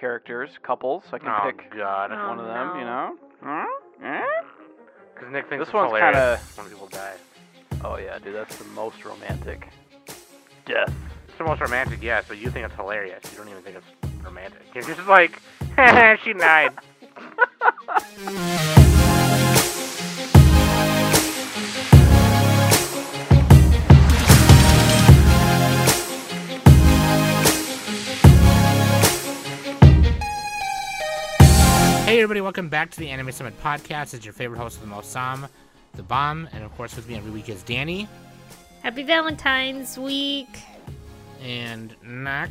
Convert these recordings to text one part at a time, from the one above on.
characters, couples. I can Oh pick God. Oh, one of them. You no. know. Huh? Eh? Because Nick thinks This it's one's hilarious when people die. Oh yeah, dude, that's the most romantic death. It's the most romantic, yes, but you think it's hilarious. You don't even think it's romantic. You're just like, she died. everybody, welcome back to the Anime Summit Podcast. It's your favorite host of the most Sam, the bomb, and of course with me every week is Danny Happy Valentine's Week. and Knock.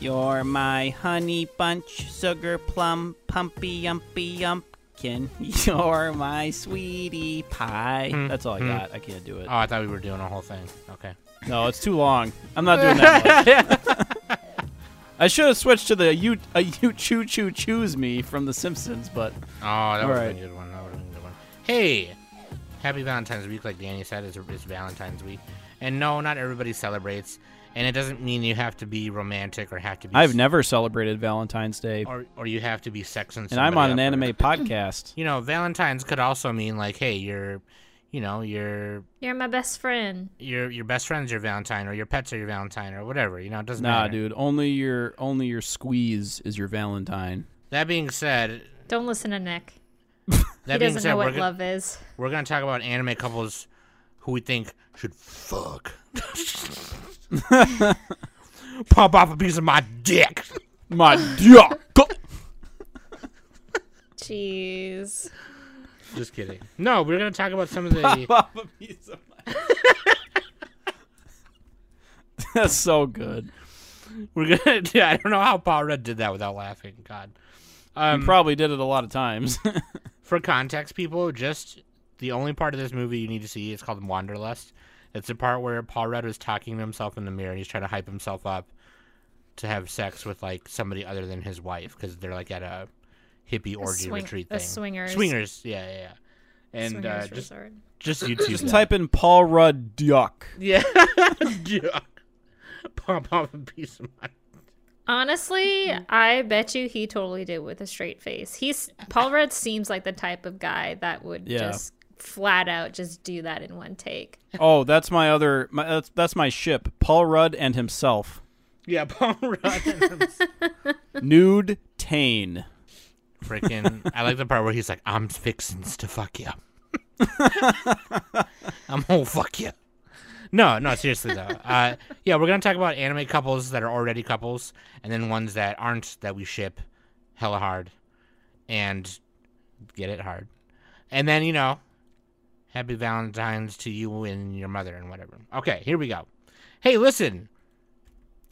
You're my honey bunch, sugar plum, pumpy yumpy yumpkin. You're my sweetie pie. Hmm, That's all I hmm. got. I can't do it. Oh, I thought we were doing a whole thing. Okay. No, it's too long. I'm not doing that much. I should have switched to the you a you choo choo choose me from The Simpsons, but Oh, that would have been a good one. That would have been a good one. Hey, happy Valentine's Week, like Danny said, it's, it's Valentine's Week. And no, not everybody celebrates. And it doesn't mean you have to be romantic or have to be. I've never celebrated Valentine's Day, Or, or you have to be sex and And I'm on an anime podcast. You know, Valentine's could also mean like, hey, you're, you know, you're, You're my best friend. your your best friend's your Valentine, or your pets are your Valentine, or whatever. You know, it doesn't matter. Nah, matter. dude, only your only your squeeze is your Valentine. That being said, Don't listen to Nick. that he being doesn't said, know what gonna, love is. we're gonna talk about anime couples who we think should fuck. Pop off a piece of my dick. My dick. Jeez. Just kidding. No, we're gonna talk about some of the. Pop a piece of my- That's so good. We're gonna. Yeah, I don't know how Paul Rudd did that without laughing. God. Um, probably did it a lot of times. for context, people, just the only part of this movie you need to see is called Wanderlust. It's the part where Paul Rudd is talking to himself in the mirror and he's trying to hype himself up to have sex with like somebody other than his wife because they're like at a hippie orgy swing- retreat a thing. swingers- Swingers, yeah, yeah, yeah. And uh, Swingers just resort. just YouTube. Just that. type in Paul Rudd duck. Yeah. yeah. Pop off a piece of my. Honestly, I bet you he totally did with a straight face. He's Paul Rudd seems like the type of guy that would Yeah. just flat out just do that in one take. Oh, that's my other. My, that's, that's my ship. Paul Rudd and himself. Yeah, Paul Rudd. Nude Tane. Freaking. I like the part where he's like, I'm fixins to fuck you. I'm gonna fuck you. No, no, seriously though. Uh, yeah, we're gonna talk about anime couples that are already couples, and then ones that aren't that we ship hella hard, and get it hard, and then you know, happy Valentine's to you and your mother and whatever. Okay, here we go. Hey, listen.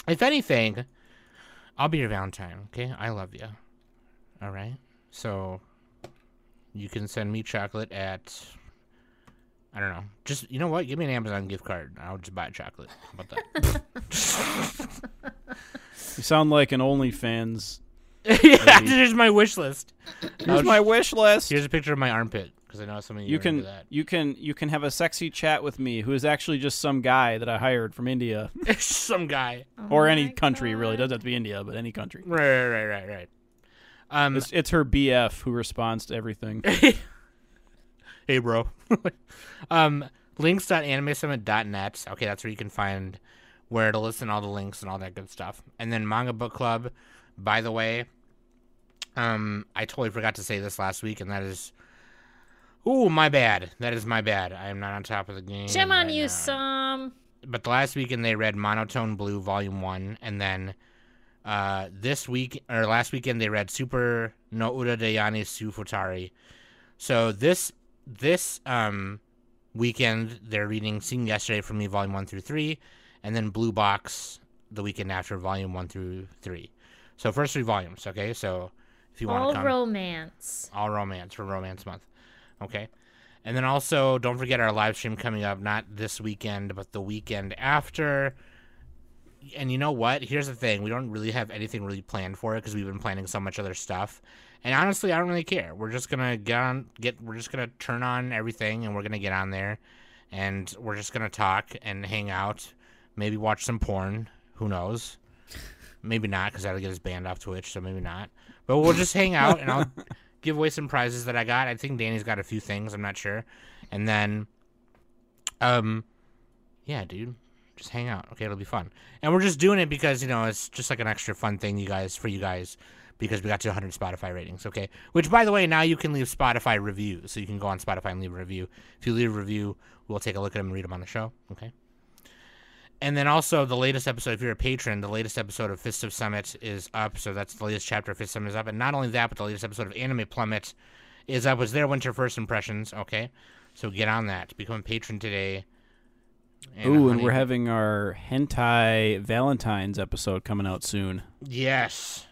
If anything, I'll be your Valentine. Okay, I love you. All right. So you can send me chocolate at I don't know. Just you know what? Give me an Amazon gift card. I'll just buy chocolate. How about that? You sound like an OnlyFans. yeah, here's my wish list. Here's my wish list. Here's a picture of my armpit because I know some of you, You can into you can you can have a sexy chat with me, who is actually just some guy that I hired from India some guy. or Oh any my country. Really God. doesn't have to be India, but any country. Right, right, right, right, right. Um, It's, it's her BF who responds to everything. hey, bro. um, links.animesummit.net. Okay, that's where you can find where to listen, all the links and all that good stuff. And then Manga Book Club. By the way, um, I totally forgot to say this last week, and that is, ooh, my bad. That is my bad. I am not on top of the game. Shame on right you, now. some. But the last weekend they read Monotone Blue Volume One, and then uh, this week or last weekend they read Super no Ura Dayani Sufutari. So this this um weekend they're reading Seen Yesterday for Me Volume One through Three, and then Blue Box the weekend after Volume One through Three. So first three volumes, okay. So if you want All come, romance. all romance for Romance Month. Okay. And then also, don't forget our live stream coming up, not this weekend, but the weekend after. And you know what? Here's the thing: we don't really have anything really planned for it because we've been planning so much other stuff. And honestly, I don't really care. We're just gonna get on, get. We're just gonna turn on everything, and we're gonna get on there, and we're just gonna talk and hang out. Maybe watch some porn. Who knows? Maybe not because that'll get us banned off Twitch. So maybe not. But we'll just hang out and I'll give away some prizes that I got. I think Danny's got a few things. I'm not sure. And then, um, yeah, dude, just hang out. Okay, it'll be fun. And we're just doing it because you know it's just like an extra fun thing, you guys, for you guys, because we got to 100 Spotify ratings. Okay, which by the way, now you can leave Spotify reviews, so you can go on Spotify and leave a review. If you leave a review, we'll take a look at them and read them on the show. Okay. And then also the latest episode, if you're a patron, the latest episode of Fist of Summit is up. So that's the latest chapter of Fist of Summit is up. And not only that, but the latest episode of Anime Plummet is up. Was their winter first impressions? Okay, so get on that. Become a patron today. Ooh, and we're having our hentai Valentine's episode coming out soon. yes,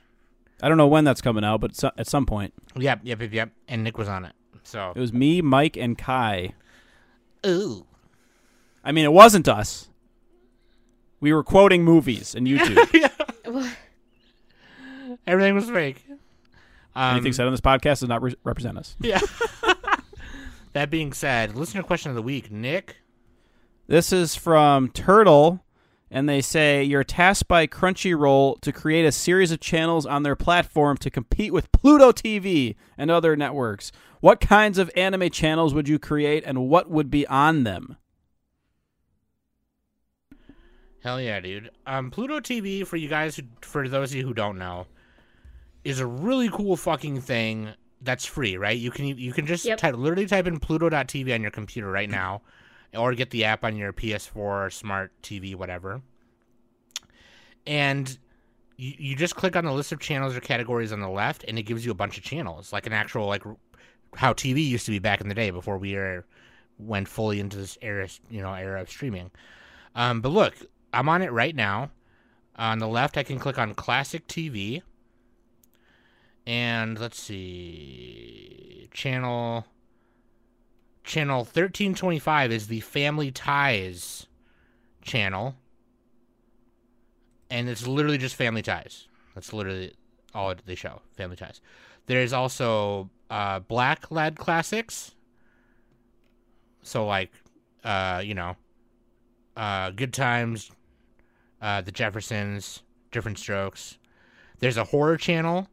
I don't know when that's coming out, but so- at some point. yep, yep, yep, yep. And Nick was on it. So It was me, Mike, and Kai. ooh, I mean, it wasn't us. We were quoting movies and YouTube. everything was fake. Um, Anything said on this podcast does not re- represent us. Yeah. that being said, listener question of the week, Nick. This is from Turtle, and they say you're tasked by Crunchyroll to create a series of channels on their platform to compete with Pluto TV and other networks. What kinds of anime channels would you create, and what would be on them? Hell yeah, dude. Um, Pluto TV for you guys, who, for those of you who don't know, is a really cool fucking thing that's free, right? You can you can just Yep. type, literally type in Pluto.tv on your computer right now, or get the app on your PS4 or smart TV, whatever. And you, you just click on the list of channels or categories on the left, and it gives you a bunch of channels, like an actual like how TV used to be back in the day before we are, went fully into this era, you know, era of streaming. Um, but look, I'm on it right now. On the left, I can click on Classic TV. And let's see. Channel channel 1325 is the Family Ties channel. And it's literally just Family Ties. That's literally all they show, Family Ties. There's also uh, Black Lad Classics. So like uh, you know, uh, Good Times, uh, The Jeffersons, Different Strokes. There's a horror channel.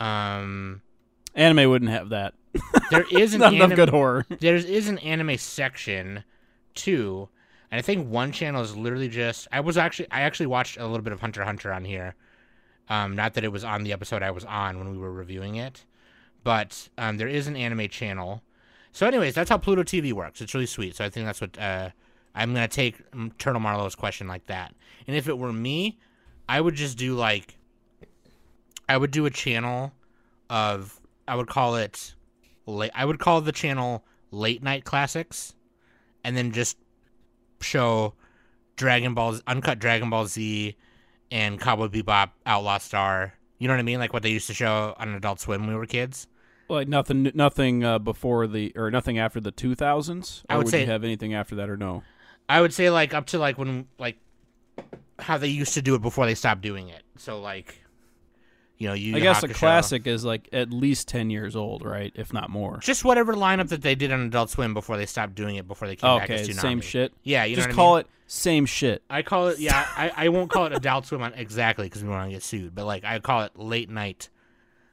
Um, Anime wouldn't have that. there is an Not enough anim- good horror. there is an anime section too, and I think one channel is literally just. I was actually I actually watched a little bit of Hunter Hunter on here. Um, not that it was on the episode I was on when we were reviewing it, but um, there is an anime channel. So, anyways, that's how Pluto TV works. It's really sweet. So I think that's what uh, I'm gonna take um, Turtle Marlowe's question like that. And if it were me, I would just do like, I would do a channel of I would call it late. I would call the channel late night classics, and then just show Dragon Ball, uncut Dragon Ball Z, and Cowboy Bebop, Outlaw Star. You know what I mean? Like what they used to show on Adult Swim when we were kids. Like nothing, nothing uh, before the or nothing after the 2000s. I Or would would say- you have anything after that or no? I would say like up to like when like how they used to do it before they stopped doing it. So like, you know, you I guess a classic is like at least 10 years old, right? If not more. just whatever lineup that they did on Adult Swim before they stopped doing it before they came back okay, as Toonami. same shit. Yeah, you Just know what call I mean? it same shit. I call it yeah. I, I won't call it Adult Swim on exactly because we want to get sued. But like I call it late night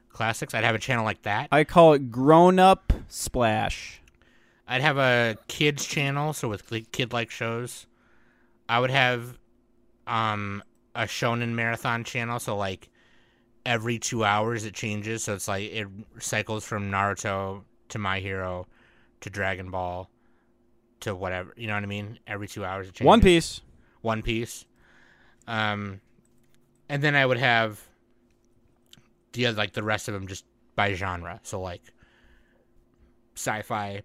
classics. I'd have a channel like that. I call it grown up splash. I'd have a kids channel, so with kid-like shows. I would have um a shonen marathon channel, so like every two hours it changes. So it's like it cycles from Naruto to My Hero to Dragon Ball to whatever. You know what I mean? Every two hours it changes. One Piece. One Piece. Um, and then I would have the other, like the rest of them just by genre. So like sci-fi,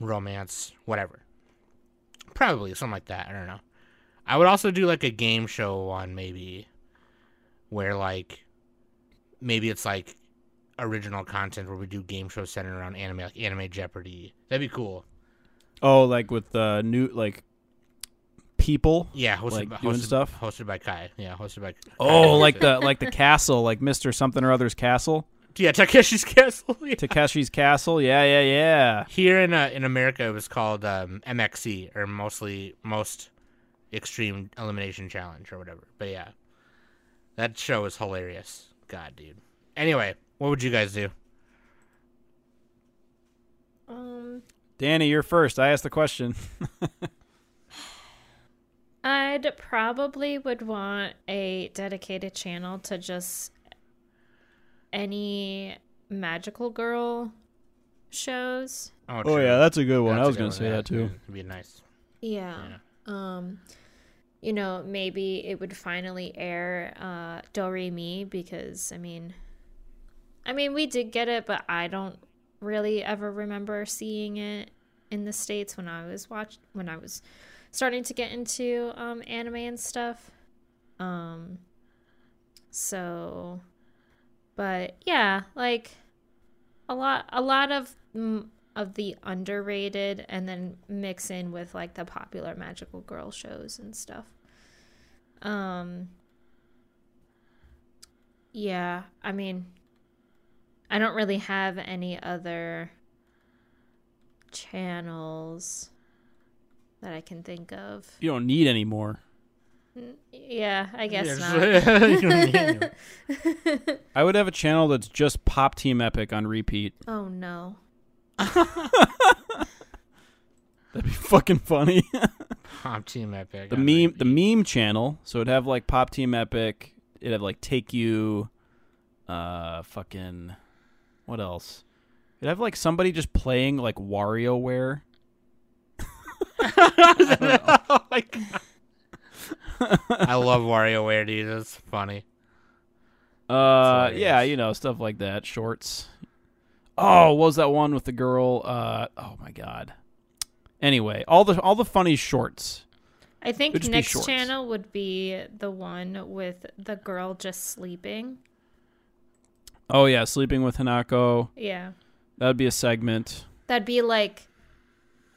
romance, whatever. Probably something like that. I don't know. I would also do like a game show one maybe, where like maybe it's like original content where we do game shows centered around anime, like Anime Jeopardy. That'd be cool. Oh, like with uh, new like people. Yeah, hosted Like by, doing hosted, stuff? hosted by Kai. Yeah, hosted by. Oh, like the like the castle, like Mister Something or Other's castle, yeah, Takeshi's Castle. Yeah. Takeshi's castle. Yeah, yeah, yeah. Here in uh, in America, it was called um, MXC or mostly most extreme elimination challenge or whatever. But yeah, That show is hilarious. God, dude. Anyway, what would you guys do? Um, Danny, you're first. I asked the question. I'd probably would want a dedicated channel to just any magical girl shows. Oh true. yeah, that's a good one. That's I a was gonna one, say yeah. that too. It'd be nice. Yeah. Um, you know, maybe it would finally air uh Do because I mean I mean we did get it, but I don't really ever remember seeing it in the States when I was watch when I was starting to get into um anime and stuff. Um so but yeah, like a lot a lot of of the underrated and then mix in with like the popular magical girl shows and stuff. Um Yeah, I mean I don't really have any other channels that I can think of. You don't need any more. Yeah, I guess Yeah, not. just- you don't need any- I would have a channel that's just Pop Team Epic on repeat. oh no. That'd be fucking funny. Pop Team Epic. the meme, the meme channel. So it'd have like Pop Team Epic. It'd have like Teekyu. Uh, fucking. What else? It'd have like somebody just playing like WarioWare. oh my god. I love WarioWare, dude. That's funny. Uh, yeah, you know stuff like that. Shorts. Oh, what was that one with the girl? Uh, oh my god. Anyway, all the all the funny shorts. I think It'd just be next channel would be the one with the girl just sleeping. Oh yeah, sleeping with Hinako. Yeah. That'd be a segment. That'd be like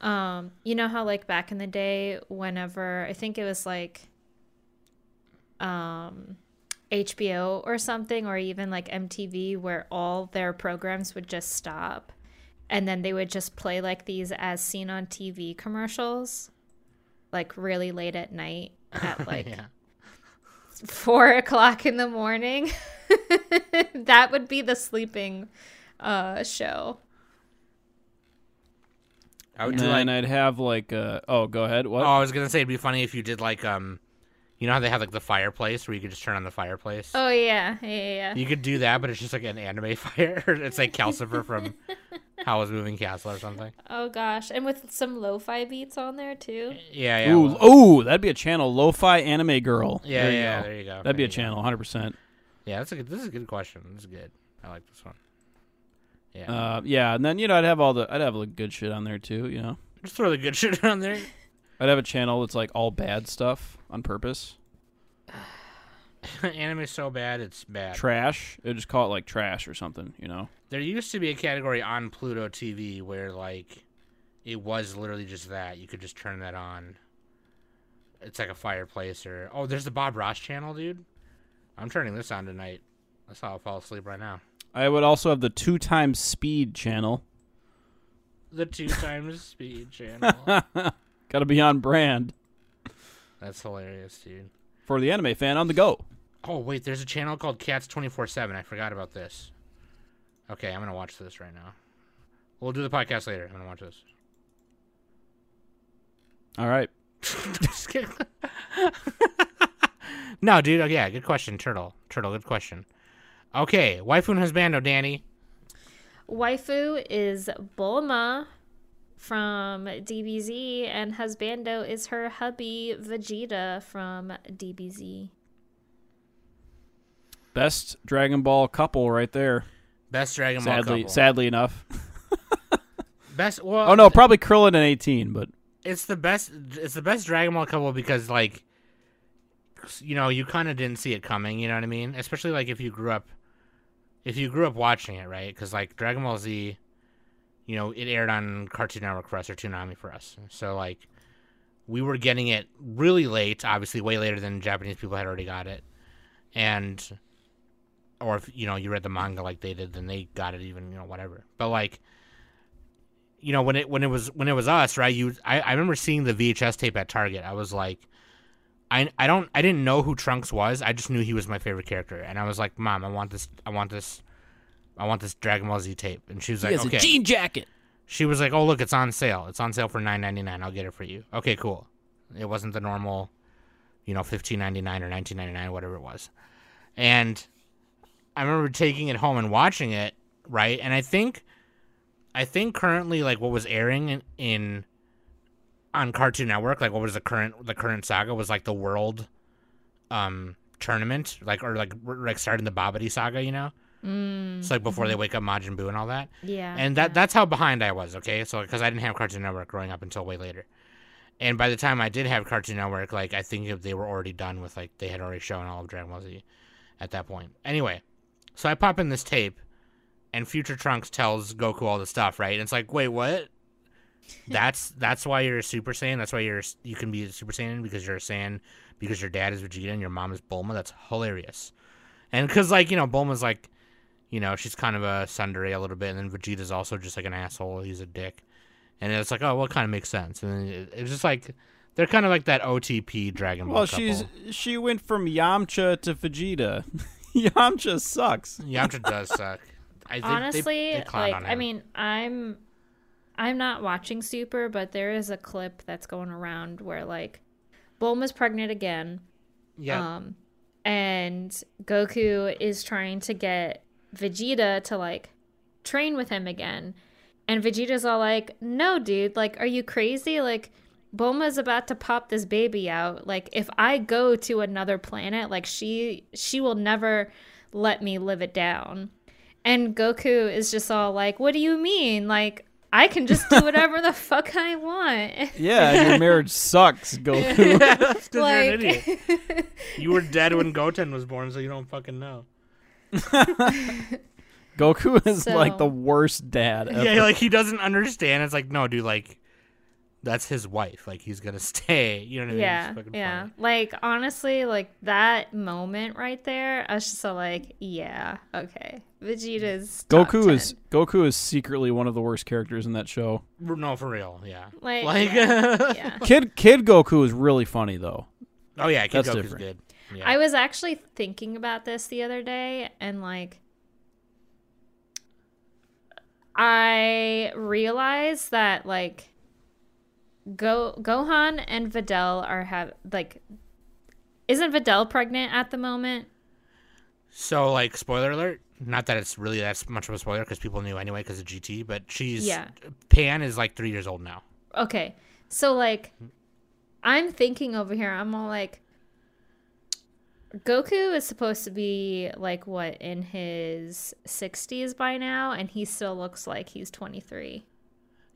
um you know how like back in the day whenever I think it was like um HBO or something or even like MTV where all their programs would just stop and then they would just play like these as seen on TV commercials like really late at night at like yeah. four o'clock in the morning. that would be the sleeping uh show. I would And do then like. I'd have like uh oh, go ahead. What? Oh, I was gonna say it'd be funny if you did like um, you know how they have like the fireplace where you could just turn on the fireplace. Oh yeah, yeah, yeah. yeah. You could do that, but it's just like an anime fire. it's like Calcifer from Howl's Moving Castle or something. Oh gosh, and with some lo-fi beats on there too. Yeah, yeah. Ooh, well- ooh, that'd be a channel. Lo-fi anime girl. yeah, There you yeah. There you go. That'd be a channel, hundred percent. Yeah, that's a good. This is a good question. This is good. I like this one. Yeah, Uh, yeah, and then you know I'd have all the I'd have like good shit on there too. You know, just throw the good shit on there. I'd have a channel that's like all bad stuff on purpose. Anime's so bad, it's bad. Trash. It'd just call it like trash or something. You know. There used to be a category on Pluto TV where like it was literally just that. You could just turn that on. It's like a fireplace or oh, there's the Bob Ross channel, dude. I'm turning this on tonight. That's how I'll fall asleep right now. I would also have the two times speed channel. The two times speed channel. Got to be on brand That's hilarious, dude. for the anime fan on the go. Oh wait, there's a channel called Cats twenty four seven. I forgot about this. Okay, I'm gonna watch this right now. We'll do the podcast later. I'm gonna watch this. All right. Just kidding. no, dude. Oh, yeah, good question, Turtle. Turtle, good question. Okay, waifu and husbando, oh, Danny. Waifu is Bulma from DBZ, and husbando is her hubby Vegeta from DBZ. Best Dragon Ball couple right there. Best Dragon Ball couple. sadly enough. Best. Well, Oh no, probably Krillin and 18, but it's the best. It's the best Dragon Ball couple because, like, you know, you kind of didn't see it coming. You know what I mean? Especially like if you grew up, if you grew up watching it, right? Because like Dragon Ball Z, you know, it aired on Cartoon Network for us or Toonami for us. So like, we were getting it really late. Obviously, way later than Japanese people had already got it, and or if you know you read the manga like they did, then they got it even you know whatever. But like you know when it when it was when it was us right you I, I remember seeing the vhs tape at target i was like I I don't I didn't know who Trunks was. I just knew he was my favorite character, and I was like, "Mom, I want this. I want this. I want this Dragon Ball Z tape." And she was He like, has "Okay." a jean jacket. she was like, "Oh, look, it's on sale. It's on sale for nine ninety nine. I'll get it for you." Okay, cool. It wasn't the normal, you know, fifteen ninety nine or nineteen ninety nine, whatever it was. And I remember taking it home and watching it, right? And I think, I think currently, like what was airing in, in on Cartoon Network, like what was the current the current saga was like the World, um, tournament, like or like like starting the Babidi saga, you know. Mm, It's like before they wake up Majin Buu and all that yeah. and that yeah. that's how behind I was. Okay, so because I didn't have Cartoon Network growing up until way later, and by the time I did have Cartoon Network, like I think they were already done with like they had already shown all of Dragon Ball Z at that point. Anyway, so I pop in this tape, and Future Trunks tells Goku all the stuff, right? And it's like, wait, what? That's that's why you're a Super Saiyan. That's why you're you can be a Super Saiyan because you're a Saiyan because your dad is Vegeta and your mom is Bulma. That's hilarious. And because like you know Bulma's like you know, she's kind of a tsundere a little bit, and then Vegeta's also just like an asshole. He's a dick, and it's like, oh, well, it kind of makes sense. And it, it's just like they're kind of like that OTP Dragon Ball. Well, couple. she's she went from Yamcha to Vegeta. Yamcha sucks. Yamcha does suck. I think they- honestly they clown like i mean i'm i'm not watching super but there is a clip that's going around where like bulma's pregnant again yeah, um and goku is trying to get vegeta to like train with him again and vegeta's all like no dude like are you crazy like Bulma's about to pop this baby out. Like if I go to another planet, like she she will never let me live it down. And Goku is just all like, "What do you mean? Like I can just do whatever the fuck I want." Yeah, your marriage sucks, Goku. That's 'cause you're an like idiot. You were dead when Goten was born, so you don't fucking know. Goku is So- like the worst dad ever. Yeah, like he doesn't understand. It's like, no, dude, like that's his wife. Like he's gonna stay. You know what I mean? yeah, yeah. funny. Like honestly, like that moment right there, I was just so like, yeah, okay. Vegeta's top Goku 10. is Goku is secretly one of the worst characters in that show. No, for real. Yeah. like, Like, yeah, yeah. Kid Kid Goku is really funny though. oh yeah, Kid That's Goku's different. good. Yeah. I was actually thinking about this the other day and like I realized that like Go Gohan and Videl are have like isn't Videl pregnant at the moment? So, like, spoiler alert. Not that it's really that much of a spoiler because people knew anyway because of GT. But she's Yeah. Pan is like three years old now. Okay. So like I'm thinking over here, I'm all like Goku is supposed to be like what in his 60s by now and he still looks like he's 23.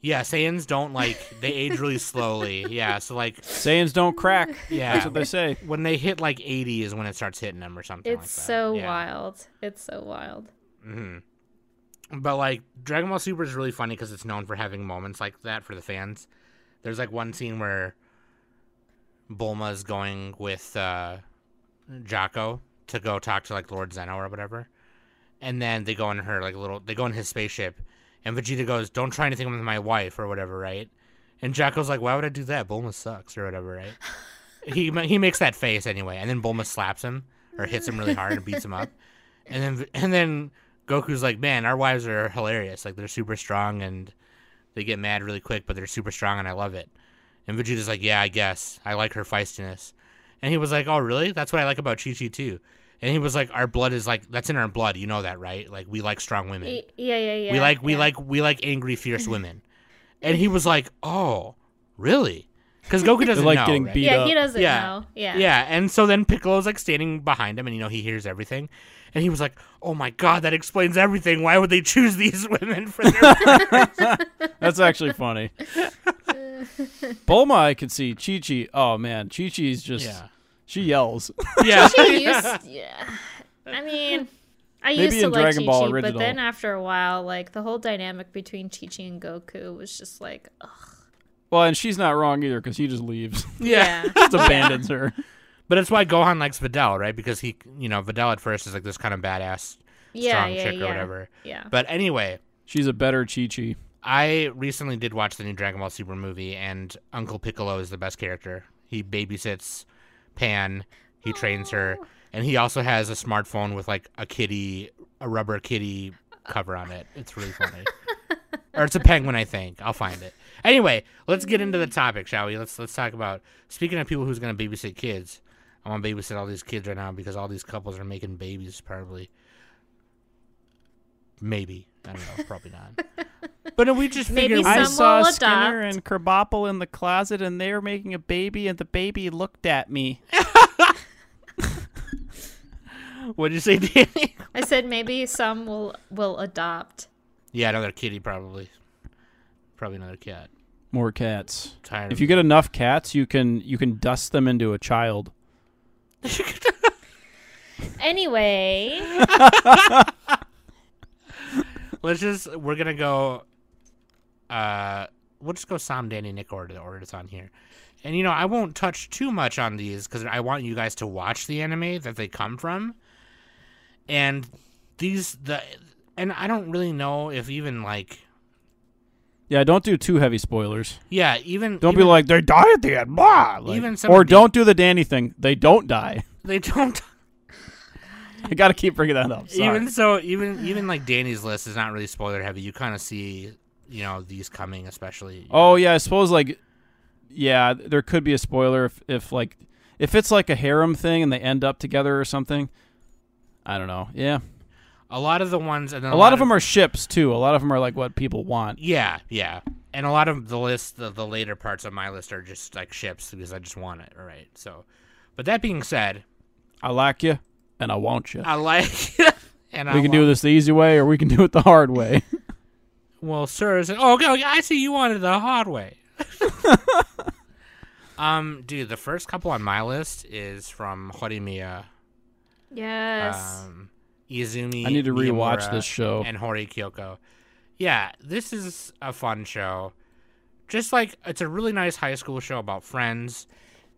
Yeah, Saiyans don't like they age really slowly. Yeah, so like Saiyans don't crack. Yeah. That's what they say. when they hit like eighty is when it starts hitting them or something. It's like that. so Yeah. wild. It's so wild. hmm But like Dragon Ball Super is really funny because it's known for having moments like that for the fans. There's like one scene where Bulma's going with uh, Jaco to go talk to like Lord Zeno or whatever, and then they go in her like a little they go in his spaceship, and Vegeta goes, "Don't try anything with my wife or whatever, right?" And Jaco's like, "Why would I do that? Bulma sucks or whatever, right?" he he makes that face anyway, and then Bulma slaps him or hits him really hard and beats him up, and then and then Goku's like, "Man, our wives are hilarious. Like they're super strong and they get mad really quick, but they're super strong and I love it." And Vegeta's like, "Yeah, I guess I like her feistiness." And he was like, "Oh, really? That's what I like about Chi Chi too." And he was like, "Our blood is like that's in our blood. You know that, right? Like we like strong women. Y- Yeah, yeah, yeah. we like we yeah. like we like angry, fierce women." And he was like, "Oh, really?" Because Goku doesn't like know, getting right? beat Yeah, up. he doesn't Yeah. know. Yeah. Yeah, and so then Piccolo's like standing behind him, and you know he hears everything, and he was like, "Oh my god, that explains everything. Why would they choose these women for their?" That's actually funny. Bulma, I could see. Chi Chi. Oh man, Chi Chi's just. yeah, She yells. yeah, She used, yeah. I mean, I Maybe used to in like Dragon Ball Chi-Chi, but then after a while, like the whole dynamic between Chi-Chi and Goku was just like, ugh. well, and she's not wrong either because he just leaves. yeah. yeah. just abandons her. But it's why Gohan likes Videl, right? Because he, you know, Videl at first is like this kind of badass, yeah, strong yeah, chick yeah. or whatever. Yeah. But anyway, She's a better Chi Chi. I recently did watch the new Dragon Ball Super movie, and Uncle Piccolo is the best character. He babysits Pan. He trains her, and he also has a smartphone with like a kitty, a rubber kitty cover on it. It's really funny. or it's a penguin, I think. I'll find it. Anyway, let's get into the topic, shall we? Let's let's talk about speaking of people who's gonna babysit kids. I want to babysit all these kids right now because all these couples are making babies, probably. Maybe I don't know, probably not. But we just Maybe figured some I saw Skinner adopt. and Kerbopple in the closet, and they were making a baby, and the baby looked at me. what did you say, Danny? I said maybe some will will adopt. yeah, another kitty, probably. Probably another cat. More cats. Tired. If you get enough cats, you can you can dust them into a child. Anyway, let's just we're gonna go. Uh, we'll just go Sam, Danny, Nick order the order that's on here, and you know I won't touch too much on these because I want you guys to watch the anime that they come from, and these the and I don't really know if even like Yeah, don't do too heavy spoilers. yeah even Don't even, be like they die at the end, blah. Like- Even or don't do the Danny thing. They don't die. they don't I got to keep bringing that up. Sorry. even so even even like Danny's list is not really spoiler heavy. You kind of see you know these coming especially. Oh yeah, I suppose like yeah, there could be a spoiler if, if like if it's like a harem thing and they end up together or something. I don't know. Yeah. a lot of the ones and then A lot of them are ships too. A lot of them are like what people want. Yeah, yeah. And a lot of the list, the, the later parts of my list are just like ships because I just want it. All right. So, but that being said, I like you and I want you. I like. and I we can do this the easy way or we can do it the hard way. Well, sir, is oh, okay, okay, I see you wanted the hard way. um, dude, the first couple on my list is from Horimiya, yes. um, Izumi. I need to rewatch Miyamura, this show. and Hori Kyoko. Yeah, this is a fun show. Just like it's a really nice high school show about friends.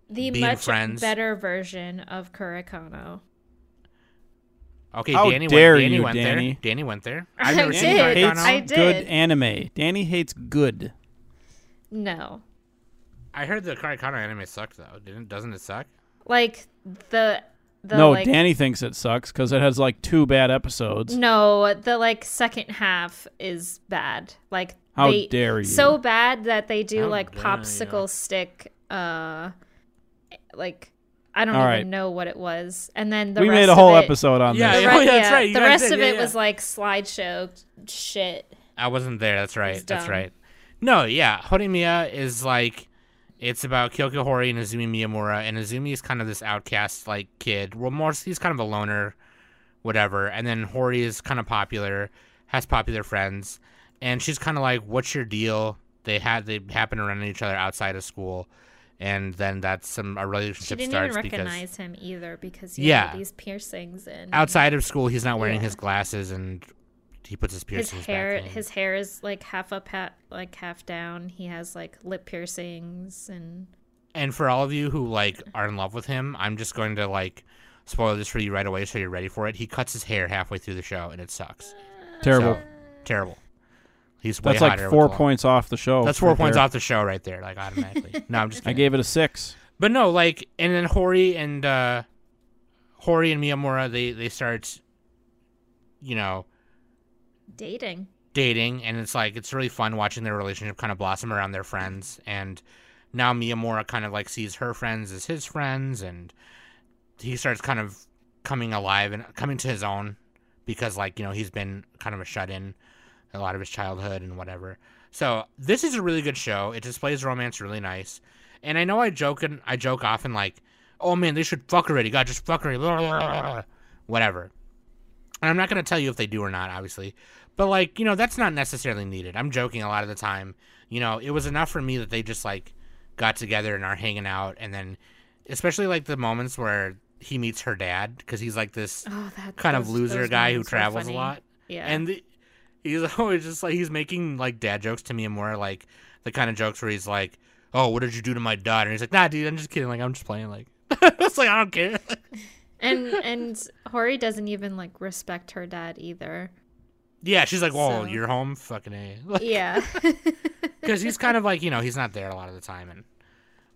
the being much friends. better version of Kare Kano. Okay, How Danny dare went, Danny you, went Danny. there. Danny went there. I I've never did. seen Danny Kare Kano. hates I good anime. Danny hates good. No. I heard the Kare Kano anime sucked though. Didn't doesn't it suck? Like the the no, like Danny thinks it sucks because it has like two bad episodes. No, the like second half is bad. Like How they, dare you. So bad that they do How like dare popsicle ya. stick uh like I don't All even right. know what it was. And then the we rest made a whole it, episode on Yeah, The this. yeah. re- that's right, you The rest did, of yeah, it yeah. was like slideshow shit. I wasn't there. That's right. That's right. No, yeah. Horimiya is like it's about Kyoko Hori and Izumi Miyamura, and Izumi is kind of this outcast like kid. Well, more he's kind of a loner, whatever. And then Hori is kind of popular, has popular friends, and she's kind of like, "What's your deal?" They had they happen to run into each other outside of school, and then that's some a relationship She relationship didn't starts even because recognize him either because he Yeah. had these piercings and outside of school he's not wearing Yeah. his glasses and he puts his piercings his hair back in. his hair is like half up hat like half down. He has like lip piercings and and for all of you who like are in love with him, I'm just going to like spoil this for you right away so you're ready for it. He cuts his hair halfway through the show and it sucks. Terrible. So, terrible. He's way That's like four points off the show. That's four right points there. off the show right there, like automatically. no, I'm just I gave it a six. But no, like and then Hori and uh Hori and Miyamura they they start you know dating. dating and it's like it's really fun watching their relationship kind of blossom around their friends and now Miyamura kind of like sees her friends as his friends and he starts kind of coming alive and coming to his own because like you know he's been kind of a shut in a lot of his childhood and whatever. So this is a really good show. It displays romance really nice. And I know I joke and I joke often like oh man they should fuck already. God just fuck already. Blah, blah, blah, whatever. And I'm not going to tell you if they do or not obviously. But like, you know, that's not necessarily needed. I'm joking a lot of the time. You know, it was enough for me that they just like got together and are hanging out. And then especially like the moments where he meets her dad because he's like this Oh, that kind of loser guy who travels a lot. Yeah, And the, he's always just like he's making like dad jokes to me and more like the kind of jokes where he's like, "Oh, what did you do to my daughter?" And he's like, "Nah, dude, I'm just kidding. Like, I'm just playing. Like, it's like I don't care." and and Hori doesn't even like respect her dad either. yeah, she's like, "Whoa, So- you're home, fucking a." Like, Yeah, because he's kind of like you know he's not there a lot of the time and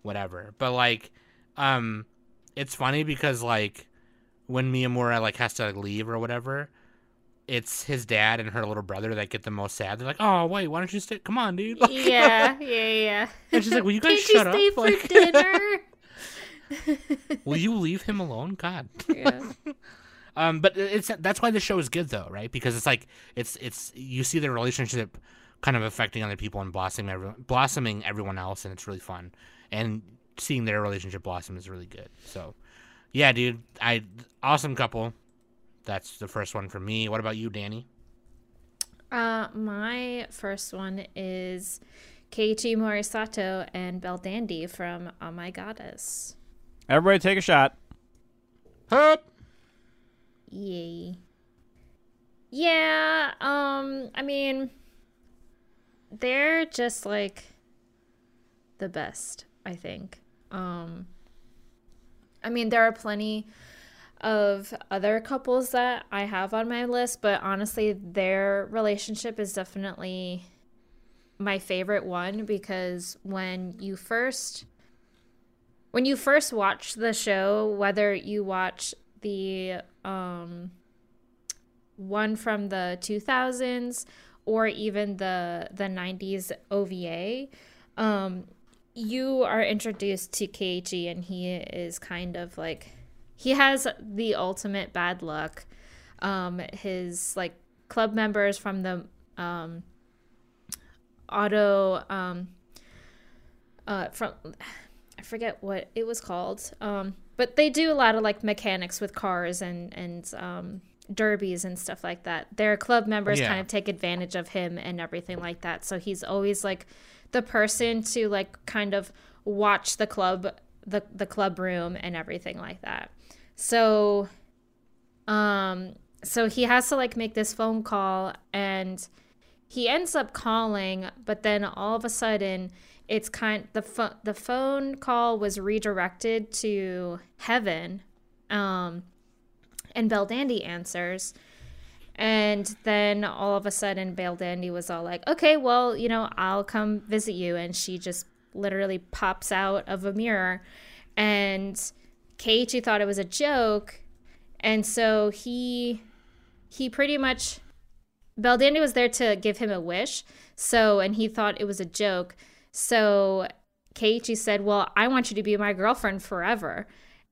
whatever but like um it's funny because like when Miyamura like has to like, leave or whatever, it's his dad and her little brother that get the most sad. They're like, "Oh wait, why don't you stay? Come on, dude." Like, yeah, yeah, yeah. And she's like, "Will you guys shut you stay up? for Like- dinner? Will you leave him alone? God. yeah. Um, but it's that's why the show is good though, right? Because it's like it's it's you see their relationship kind of affecting other people and blossoming everyone, blossoming everyone else, and it's really fun. And seeing their relationship blossom is really good. So, yeah, dude, I awesome couple. That's the first one for me. What about you, Danny? Uh, my first one is Keiichi Morisato and Belldandy from Oh My Goddess. Everybody take a shot. Hup. Yay. Yeah, um, I mean, they're just like the best, I think. Um, I mean, there are plenty of other couples that I have on my list, but honestly, their relationship is definitely my favorite one because when you first when you first watch the show, whether you watch the um one from the 2000s or even the the 90s OVA, um you are introduced to Keiichi and he is kind of like he has the ultimate bad luck. Um his like club members from the um auto um uh from I forget what it was called. Um but they do a lot of like mechanics with cars and and um derbies and stuff like that. Their club members Yeah. kind of take advantage of him and everything like that. So he's always like the person to like kind of watch the club the the club room and everything like that. So um so he has to like make this phone call and he ends up calling but then all of a sudden it's kind the pho- the phone call was redirected to heaven um and Belldandy answers. And then all of a sudden Belldandy was all like okay well you know I'll come visit you. And she just literally pops out of a mirror and Keiichi thought it was a joke and so he he pretty much Belldandy was there to give him a wish. So, and he thought it was a joke. So, Keiichi said, "Well, I want you to be my girlfriend forever."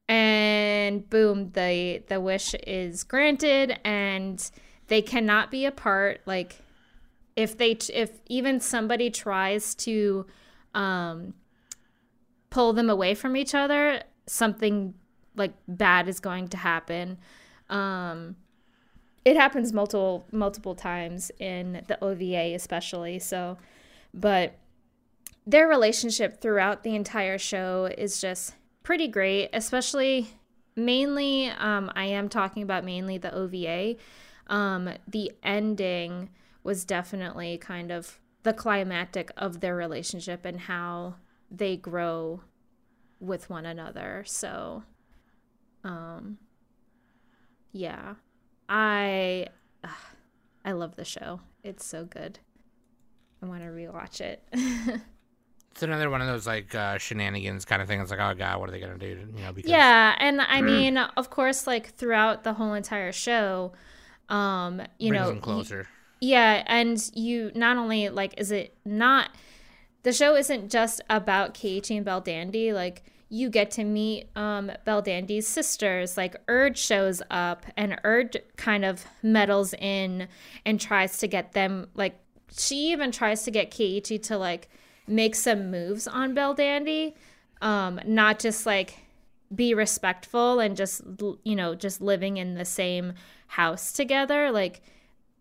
And boom, the the wish is granted and they cannot be apart like if they if even somebody tries to um pull them away from each other, something like bad is going to happen. Um it happens multiple multiple times in the OVA especially so but their relationship throughout the entire show is just pretty great especially mainly um, I am talking about mainly the OVA um, the ending was definitely kind of the climactic of their relationship and how they grow with one another so um yeah I ugh, I love the show. It's so good. I want to rewatch it. It's another one of those like uh, shenanigans kind of thing. It's like, oh god, what are they gonna do? You know, because yeah, and I mean, of course, like throughout the whole entire show, um, you brings know, them y- closer. Yeah, and you not only like is it not the show isn't just about Keiichi and Belldandy, like you get to meet um Belldandy's sisters. Like Urd shows up and Urd kind of meddles in and tries to get them like she even tries to get Keiichi to like make some moves on Belldandy. Um, not just like be respectful and just you know just living in the same house together like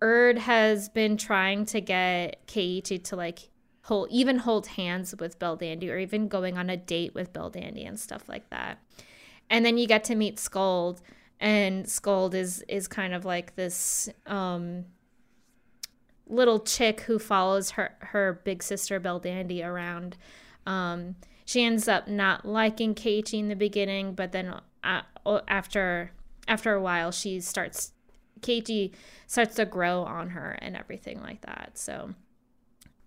Urd has been trying to get Keiichi to like hold even hold hands with Belldandy or even going on a date with Belldandy and stuff like that. And then you get to meet Skuld and Skuld is is kind of like this um little chick who follows her her big sister Belldandy around. Um she ends up not liking Keiichi in the beginning, but then uh, after after a while she starts Keiichi starts to grow on her and everything like that. So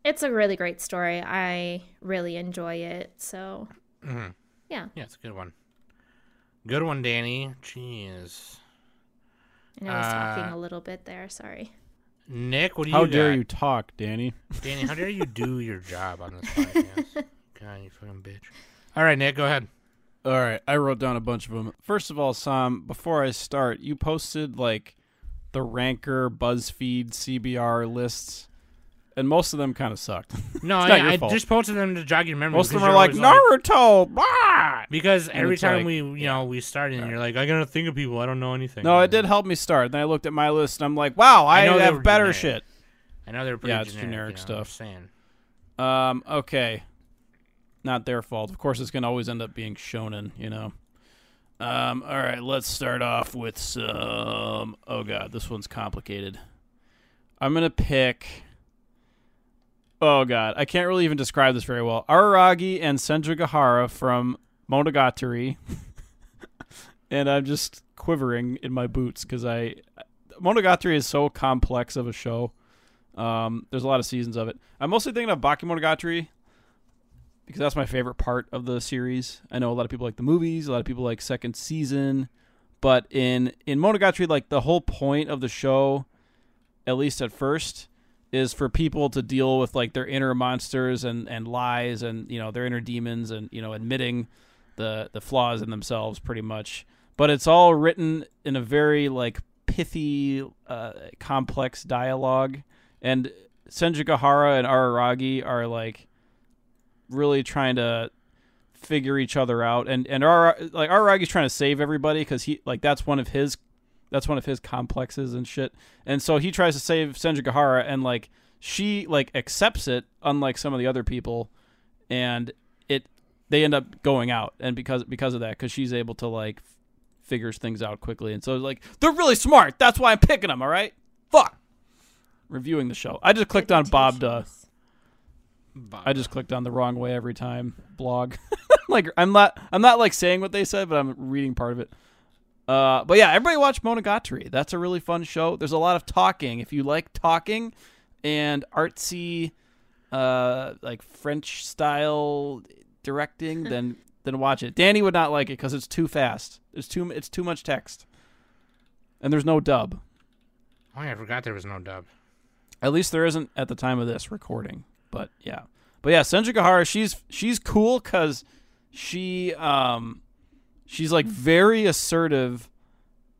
it's a really great story. I really enjoy it. So hmm yeah. Yeah, it's a good one. Good one, Danny. Jeez. I know I was talking Uh, a little bit there. Sorry. Nick, what do you How dare you talk, Danny? Danny, how dare you do your job on this podcast? God, you fucking bitch. All right, Nick, go ahead. All right, I wrote down a bunch of them. First of all, Sam, before I start, you posted like the Ranker, BuzzFeed, CBR lists, and most of them kind of sucked. No, It's not your I, fault. just posted them to jog your memory. most of them are like Naruto. blah! because every time like- we, you know, we started, and you're like, I gotta think of people. I don't know anything. No, it did help me start. Then I looked at my list and I'm like, wow, I, I have better generic. shit. I know they're pretty Yeah, it's generic, generic you know, stuff. Saying. Um, okay. Not their fault. Of course, it's going to always end up being shonen, you know. Um, all right, let's start off with some. Oh, God, this one's complicated. I'm going to pick. Oh, God, I can't really even describe this very well. Araragi and Senjugahara from Monogatari. and I'm just quivering in my boots because I. Monogatari is so complex of a show. Um, there's a lot of seasons of it. I'm mostly thinking of Bakemonogatari because that's my favorite part of the series. I know a lot of people like the movies, a lot of people like second season, but in in Monogatari, like the whole point of the show, at least at first, is for people to deal with like their inner monsters and and lies and you know their inner demons and you know admitting the the flaws in themselves pretty much. But it's all written in a very like pithy, uh, complex dialogue and Senjugahara and Araragi are like really trying to figure each other out and and Ar- like Araragi's trying to save everybody cuz he like that's one of his that's one of his complexes and shit. And so he tries to save Senjugahara and like she like accepts it unlike some of the other people and it they end up going out and because because of that cuz she's able to like f- figures things out quickly and so like they're really smart. That's why I'm picking them, all right? Fuck reviewing the show. I just clicked on Bob Duh. I just clicked on the wrong way every time. Blog. like I'm not I'm not like saying what they said, but I'm reading part of it. Uh, but yeah, everybody watch Monogatari. That's a really fun show. There's a lot of talking. If you like talking and artsy, uh, like French style directing, then then watch it. Danny would not like it because it's too fast. There's too it's too much text, and there's no dub. Oh, yeah, I forgot there was no dub. At least there isn't at the time of this recording. But yeah, but yeah, Senjugahara, she's she's cool because she um she's like very assertive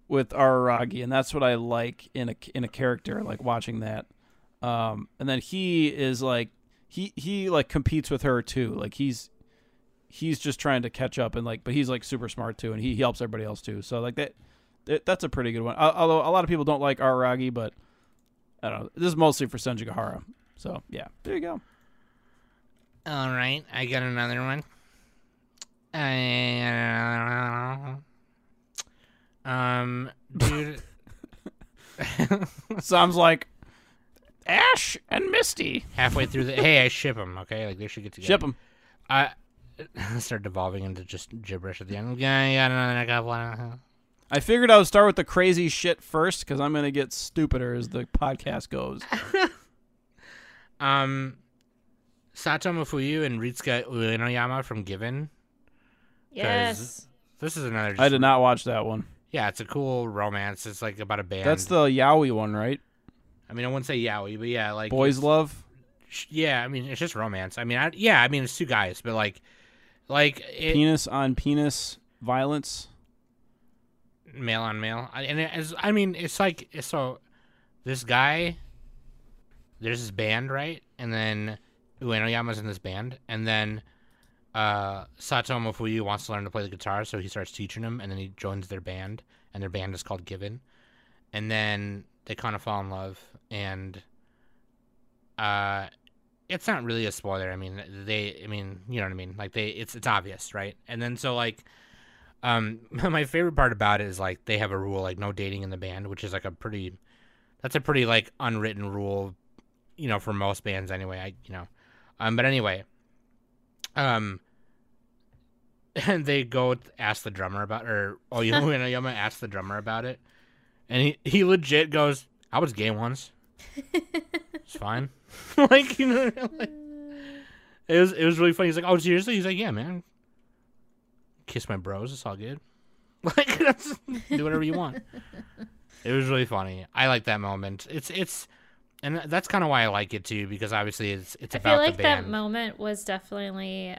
with Araragi, and that's what I like in a in a character, like watching that. Um, and then he is like he he like competes with her too. Like he's he's just trying to catch up and like, but he's like super smart too, and he, he helps everybody else too. So like that, that that's a pretty good one. Although a lot of people don't like Araragi, but I don't know. This is mostly for Senjugahara. So yeah, there you go. All right, I got another one. Uh, um, dude. Sounds like Ash and Misty. halfway through the hey, I ship them. Okay, like they should get together. Ship them. I start devolving into just gibberish at the end. Yeah, yeah, no, no, I got one. I figured I would start with the crazy shit first because I'm gonna get stupider as the podcast goes. Um, Sato Mafuyu and Ritsuka Uenoyama from Given. Yes. This is another. I did not watch that one. Yeah, it's a cool romance. It's like about a band. That's the Yaoi one, right? I mean, I wouldn't say yaoi, but yeah, like Boys Love. Yeah, I mean, it's just romance. I mean, I, yeah, I mean, it's two guys, but like, like it, Penis on penis violence. male on male. And it is, I mean, it's like it's so this guy. There's this band, right? And then Uenoyama's in this band, and then uh, Sato Mafuyu wants to learn to play the guitar, so he starts teaching him, and then he joins their band, and their band is called Given, and then they kind of fall in love, and uh, it's not really a spoiler. I mean, they, I mean, you know what I mean? Like they, it's it's obvious, right? And then so like, um, my favorite part about it is like they have a rule like no dating in the band, which is like a pretty, that's a pretty like unwritten rule, you know, for most bands anyway. I you know, um, but anyway, um, and they go ask the drummer about, or oh, you know, Yama asked the drummer about it, and he he legit goes, "I was gay once." it's fine. like you know, like, it was it was really funny. He's like, "Oh, seriously?" He's like, "Yeah, man. Kiss my bros. It's all good." Like, do whatever you want. It was really funny. I like that moment. It's it's, and that's kind of why I like it too because obviously it's it's I about feel like that moment was definitely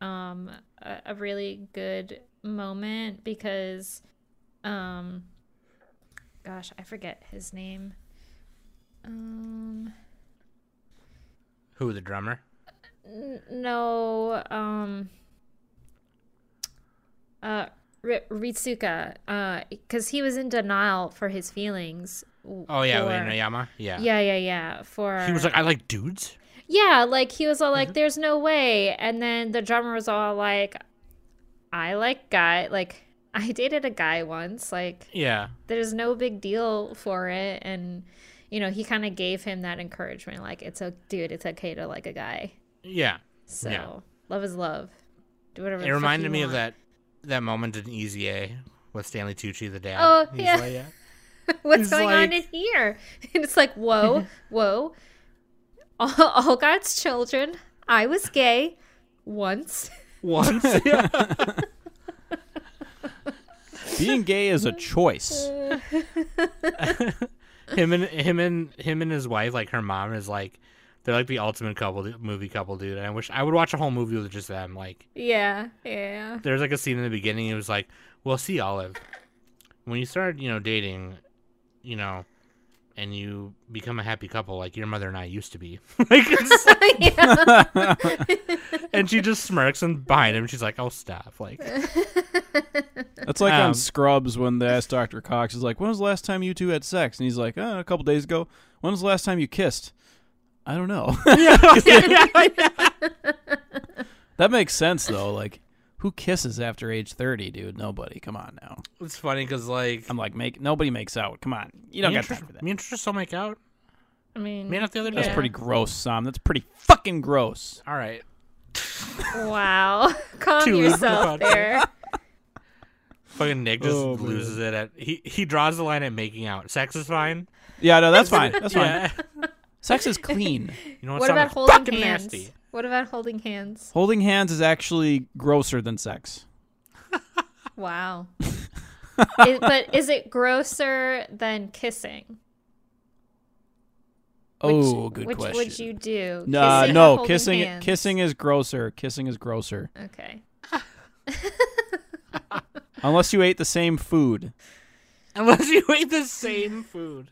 um a, a really good moment because um gosh, I forget his name. Um Who the drummer? n- no, um uh R- Ritsuka uh cuz he was in denial for his feelings. Oh yeah, for- Inuyama. Yeah. Yeah, yeah, yeah. For He was like, I like dudes. Yeah, like he was all like, Mm-hmm. "There's no way," and then the drummer was all like, "I like guy, like I dated a guy once, like Yeah. there's no big deal for it," and you know he kind of gave him that encouragement, like it's a dude, it's okay to like a guy. Yeah. So Yeah. love is love. Do whatever. It reminded me of that that moment in Easy A with Stanley Tucci, the dad. Oh, He's yeah. like, yeah. What's going on in here? And it's like, whoa, whoa. All, all God's children. I was gay once. Once. yeah. Being gay is a choice. him and him and him and his wife, like her mom, is like they're like the ultimate couple, movie couple, dude. And I wish I would watch a whole movie with just them. Like, Yeah, yeah. there's like a scene in the beginning. It was like, well, see, Olive, when you start, you know, dating, you know, and you become a happy couple, like your mother and I used to be. like, it's like- and she just smirks, and behind him, she's like, "Oh, stop!" Like, That's like Um, on Scrubs when they asked Dr. Cox, is like, when was the last time you two had sex? And he's like, oh, a couple days ago. When was the last time you kissed? I don't know. that makes sense, though. Like, who kisses after age 30, dude? Nobody. Come on now. it's funny because like I'm like, make nobody makes out. Come on. You don't me got time for that. Me and Trish still make out. I mean, Me and the other day. That's Yeah. pretty gross, Sam. That's pretty fucking gross. All right. wow. Calm Two yourself there. Fucking Nick just Oh, man. loses it at he he draws the line at making out. Sex is fine. Yeah, no, that's fine. That's fine. Yeah. Sex is clean. You know What sounds about holding fucking hands? nasty. What about holding hands? Holding hands is actually grosser than sex. Wow. Is- but is it grosser than kissing? Oh, good which question. Which would you do? Nah, Kissing no, kissing hands? kissing is grosser. Kissing is grosser. Okay. Unless you ate the same food. Unless you ate the same food.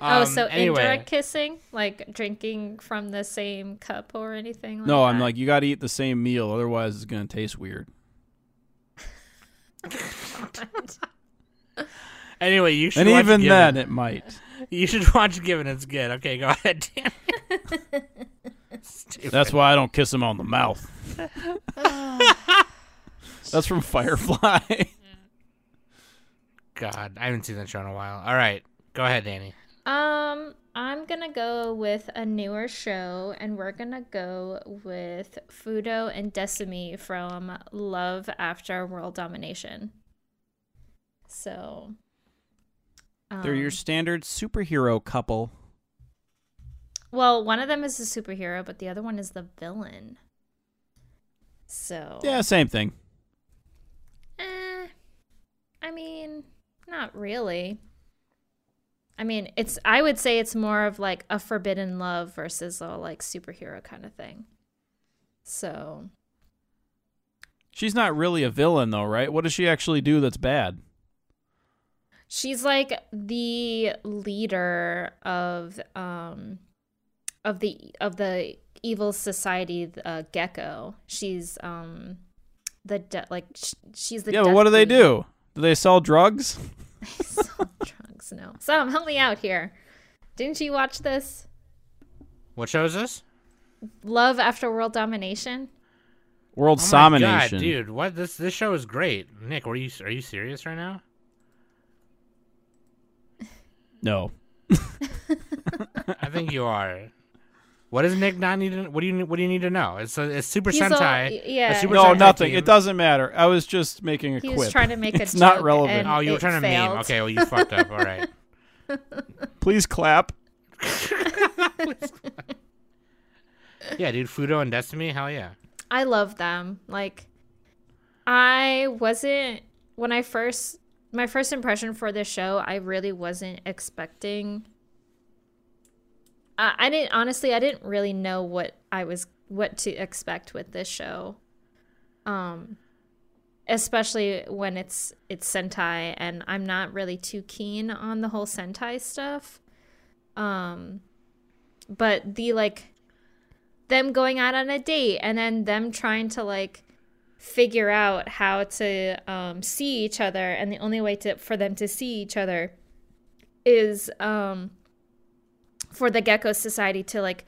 Oh, Um, so anyway, indirect kissing, like drinking from the same cup or anything like No, I'm that? like you got to eat the same meal, otherwise it's gonna taste weird. Anyway, you should And watch even Given. then, it might. you should watch Given. It's good. Okay, go ahead. Dan. That's why I don't kiss him on the mouth. That's from Firefly. God, I haven't seen that show in a while. All right, go ahead, Danny. Um, I'm gonna go with a newer show, and we're gonna go with Fudo and Desumi from Love After World Domination. So, They're your um, standard superhero couple. well, one of them is a superhero, but the other one is the villain. So, Yeah, same thing. eh, I mean, not really. I mean, it's. I would say it's more of like a forbidden love versus a like superhero kind of thing. So, She's not really a villain though, right? What does she actually do that's bad? she's like the leader of um of the of the evil society uh gecko she's um the de- like sh- she's the yeah, but what do they do? Do they sell drugs? queen. Sell drugs no sam help me out here didn't you watch this What show is this? love after world domination World Oh Domination. God, dude, what this this show is great. Nick, are you are you serious right now? No. I think you are. What does Nick not need? To, what do you What do you need to know? It's a it's Super He's all- Sentai. yeah, a Super No, Sentai nothing. team. It doesn't matter. I was just making a he quip. was trying to make a It's not relevant. and Oh, you were it trying to meme. Okay, well you fucked up. All right. Please clap. Yeah, dude, Fudo and Desumi, hell yeah. I love them. Like, I wasn't when I first my first impression for this show, I really wasn't expecting. I, I didn't honestly. I didn't really know what I was what to expect with this show. Um, especially when it's it's Sentai, and I'm not really too keen on the whole Sentai stuff. Um, but the like them going out on a date and then them trying to like figure out how to um, see each other and the only way to for them to see each other is um, for the gecko society to like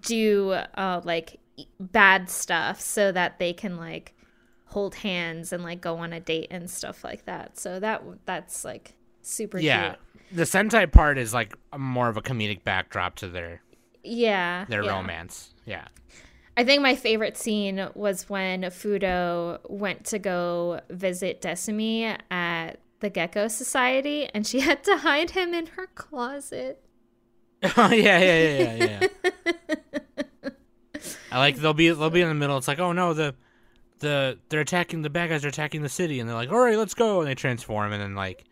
do uh, like bad stuff so that they can like hold hands and like go on a date and stuff like that so that that's like super Yeah. cute The Sentai part is like more of a comedic backdrop to their yeah their yeah. romance. Yeah. I think my favorite scene was when Fudo went to go visit Desumi at the Gecko Society and she had to hide him in her closet. Oh yeah, yeah, yeah, yeah, yeah. I like they'll be they'll be in the middle. It's like, oh no, the the they're attacking the bad guys are attacking the city, and they're like, all right, let's go, and they transform, and then like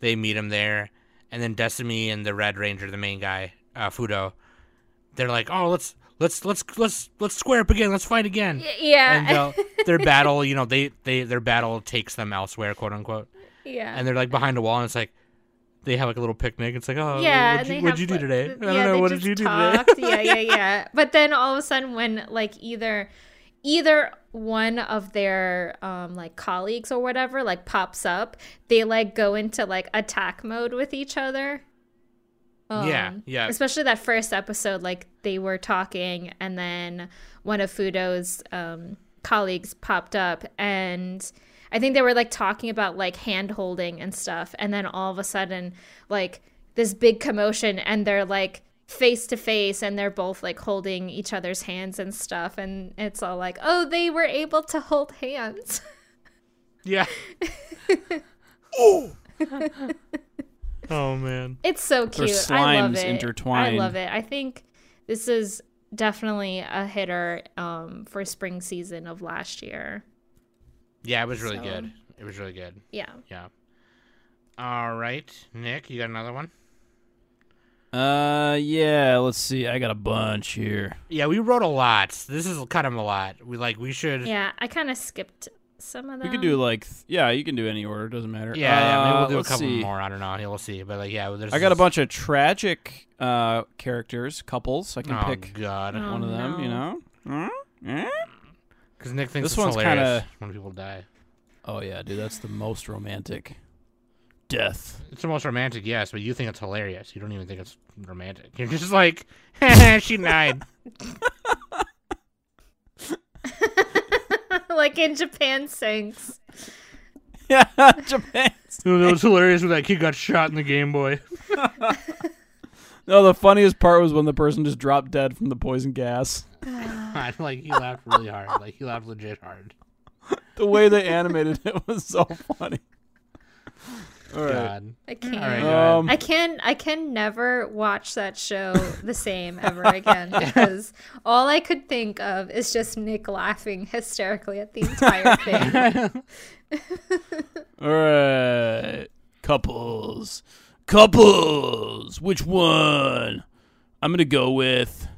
they meet him there, and then Desumi and the Red Ranger, the main guy, uh, Fudo, they're like, oh, let's let's let's let's let's square up again, let's fight again, and Yeah. uh, their battle, you know, they they their battle takes them elsewhere, quote unquote, yeah. and they're like behind a wall, and it's like. They have like a little picnic. It's like, oh, yeah, what'd you, what'd have, you do today? th- I don't yeah, know. What did you do talked. today? yeah, yeah, yeah. But then all of a sudden, when like either either one of their um like colleagues or whatever like pops up, they like go into like attack mode with each other. Yeah, Um, yeah. Especially that first episode, like they were talking, and then one of Fudo's um, colleagues popped up, and I think they were like talking about like hand holding and stuff, and then all of a sudden, like this big commotion, and they're like face to face, and they're both like holding each other's hands and stuff, and it's all like, oh, they were able to hold hands. Yeah. oh. oh man. It's so Their cute. I love it. intertwined. I love it. I think this is definitely a hitter um, for spring season of last year. Yeah, it was really So- good. It was really good. Yeah. Yeah. All right, Nick, you got another one? Uh, yeah. Let's see. I got a bunch here. Yeah, we wrote a lot. This is kind of a lot. We like we should. Yeah, I kind of skipped some of them. We could do like, th- yeah, you can do any order. Doesn't matter. Yeah, yeah, maybe Uh, we'll do a couple see. more. I don't know. Yeah, we'll see. But like, yeah, there's. I got a bunch of tragic uh characters, couples. I can Oh pick God, Oh, one of them. You no. know. Hmm? Because Nick thinks This it's one's kinda- when people die. Oh yeah, dude, that's the most romantic. Death. It's the most romantic, yes, but you think it's hilarious. You don't even think it's romantic. You're just like, she died. like in Japan sinks. Yeah, Japan. No, that was hilarious when that kid got shot in the Game Boy. No, the funniest part was when the person just dropped dead from the poison gas. like he laughed really hard. Like he laughed legit hard. The way they animated it was so funny. All right. God. I can't. All right. Um, I can I can never watch that show the same ever again because all I could think of is just Nick laughing hysterically at the entire thing. All right. Couples. Couples. Which one? I'm to go with.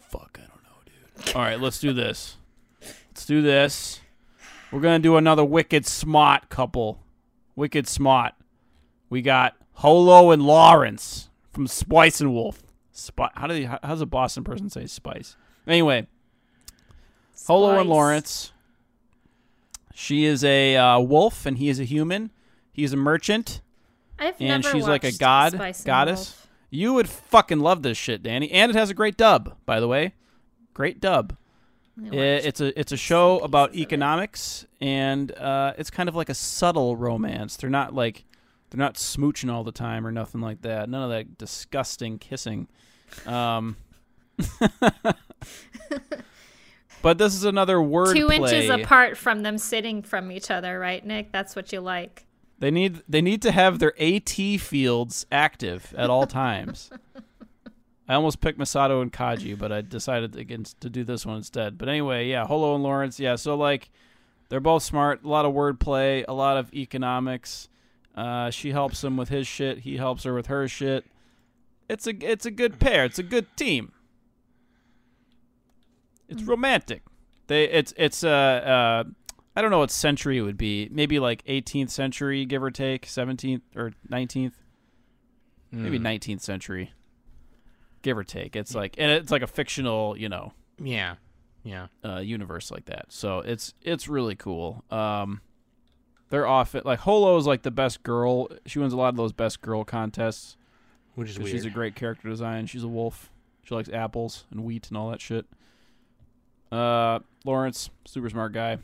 Fuck, I don't know, dude. All right, let's do this. Let's do this. We're to do another Wicked Smart couple. Wicked Smart. We got Holo and Lawrence from Spice and Wolf. Spi- how, do they, how does a Boston person say spice? Anyway, Holo and Lawrence. She is a uh, wolf and he is a human. He's a merchant. I've And she's like a god- Spice goddess? You would fucking love this shit, Danny. And it has a great dub, by the way. Great dub. I I- it's a it's a show about it. economics, and uh, it's kind of like a subtle romance. They're not like they're not smooching all the time or nothing like that. None of that disgusting kissing. Um, but this is another word two inches apart from them sitting from each other, right, Nick? That's what you like. They need they need to have their AT fields active at all times. I almost picked Misato and Kaji, but I decided against to do this one instead. But anyway, yeah, Holo and Lawrence, yeah. So like, They're both smart. A lot of wordplay. A lot of economics. Uh, she helps him with his shit. He helps her with her shit. It's a it's a good pair. It's a good team. It's romantic. They it's it's uh uh I don't know what century it would be. Maybe like 18th century, give or take, 17th or 19th, maybe Mm. 19th century, give or take. It's like and it's like a fictional, you know, Yeah. Yeah. uh, universe like that. So it's it's really cool. Um, they're off it. Like Holo is like the best girl. She wins a lot of those best girl contests. Which is weird. She's a great character design. She's a wolf. She likes apples and wheat and all that shit. Uh, Lawrence, super smart guy.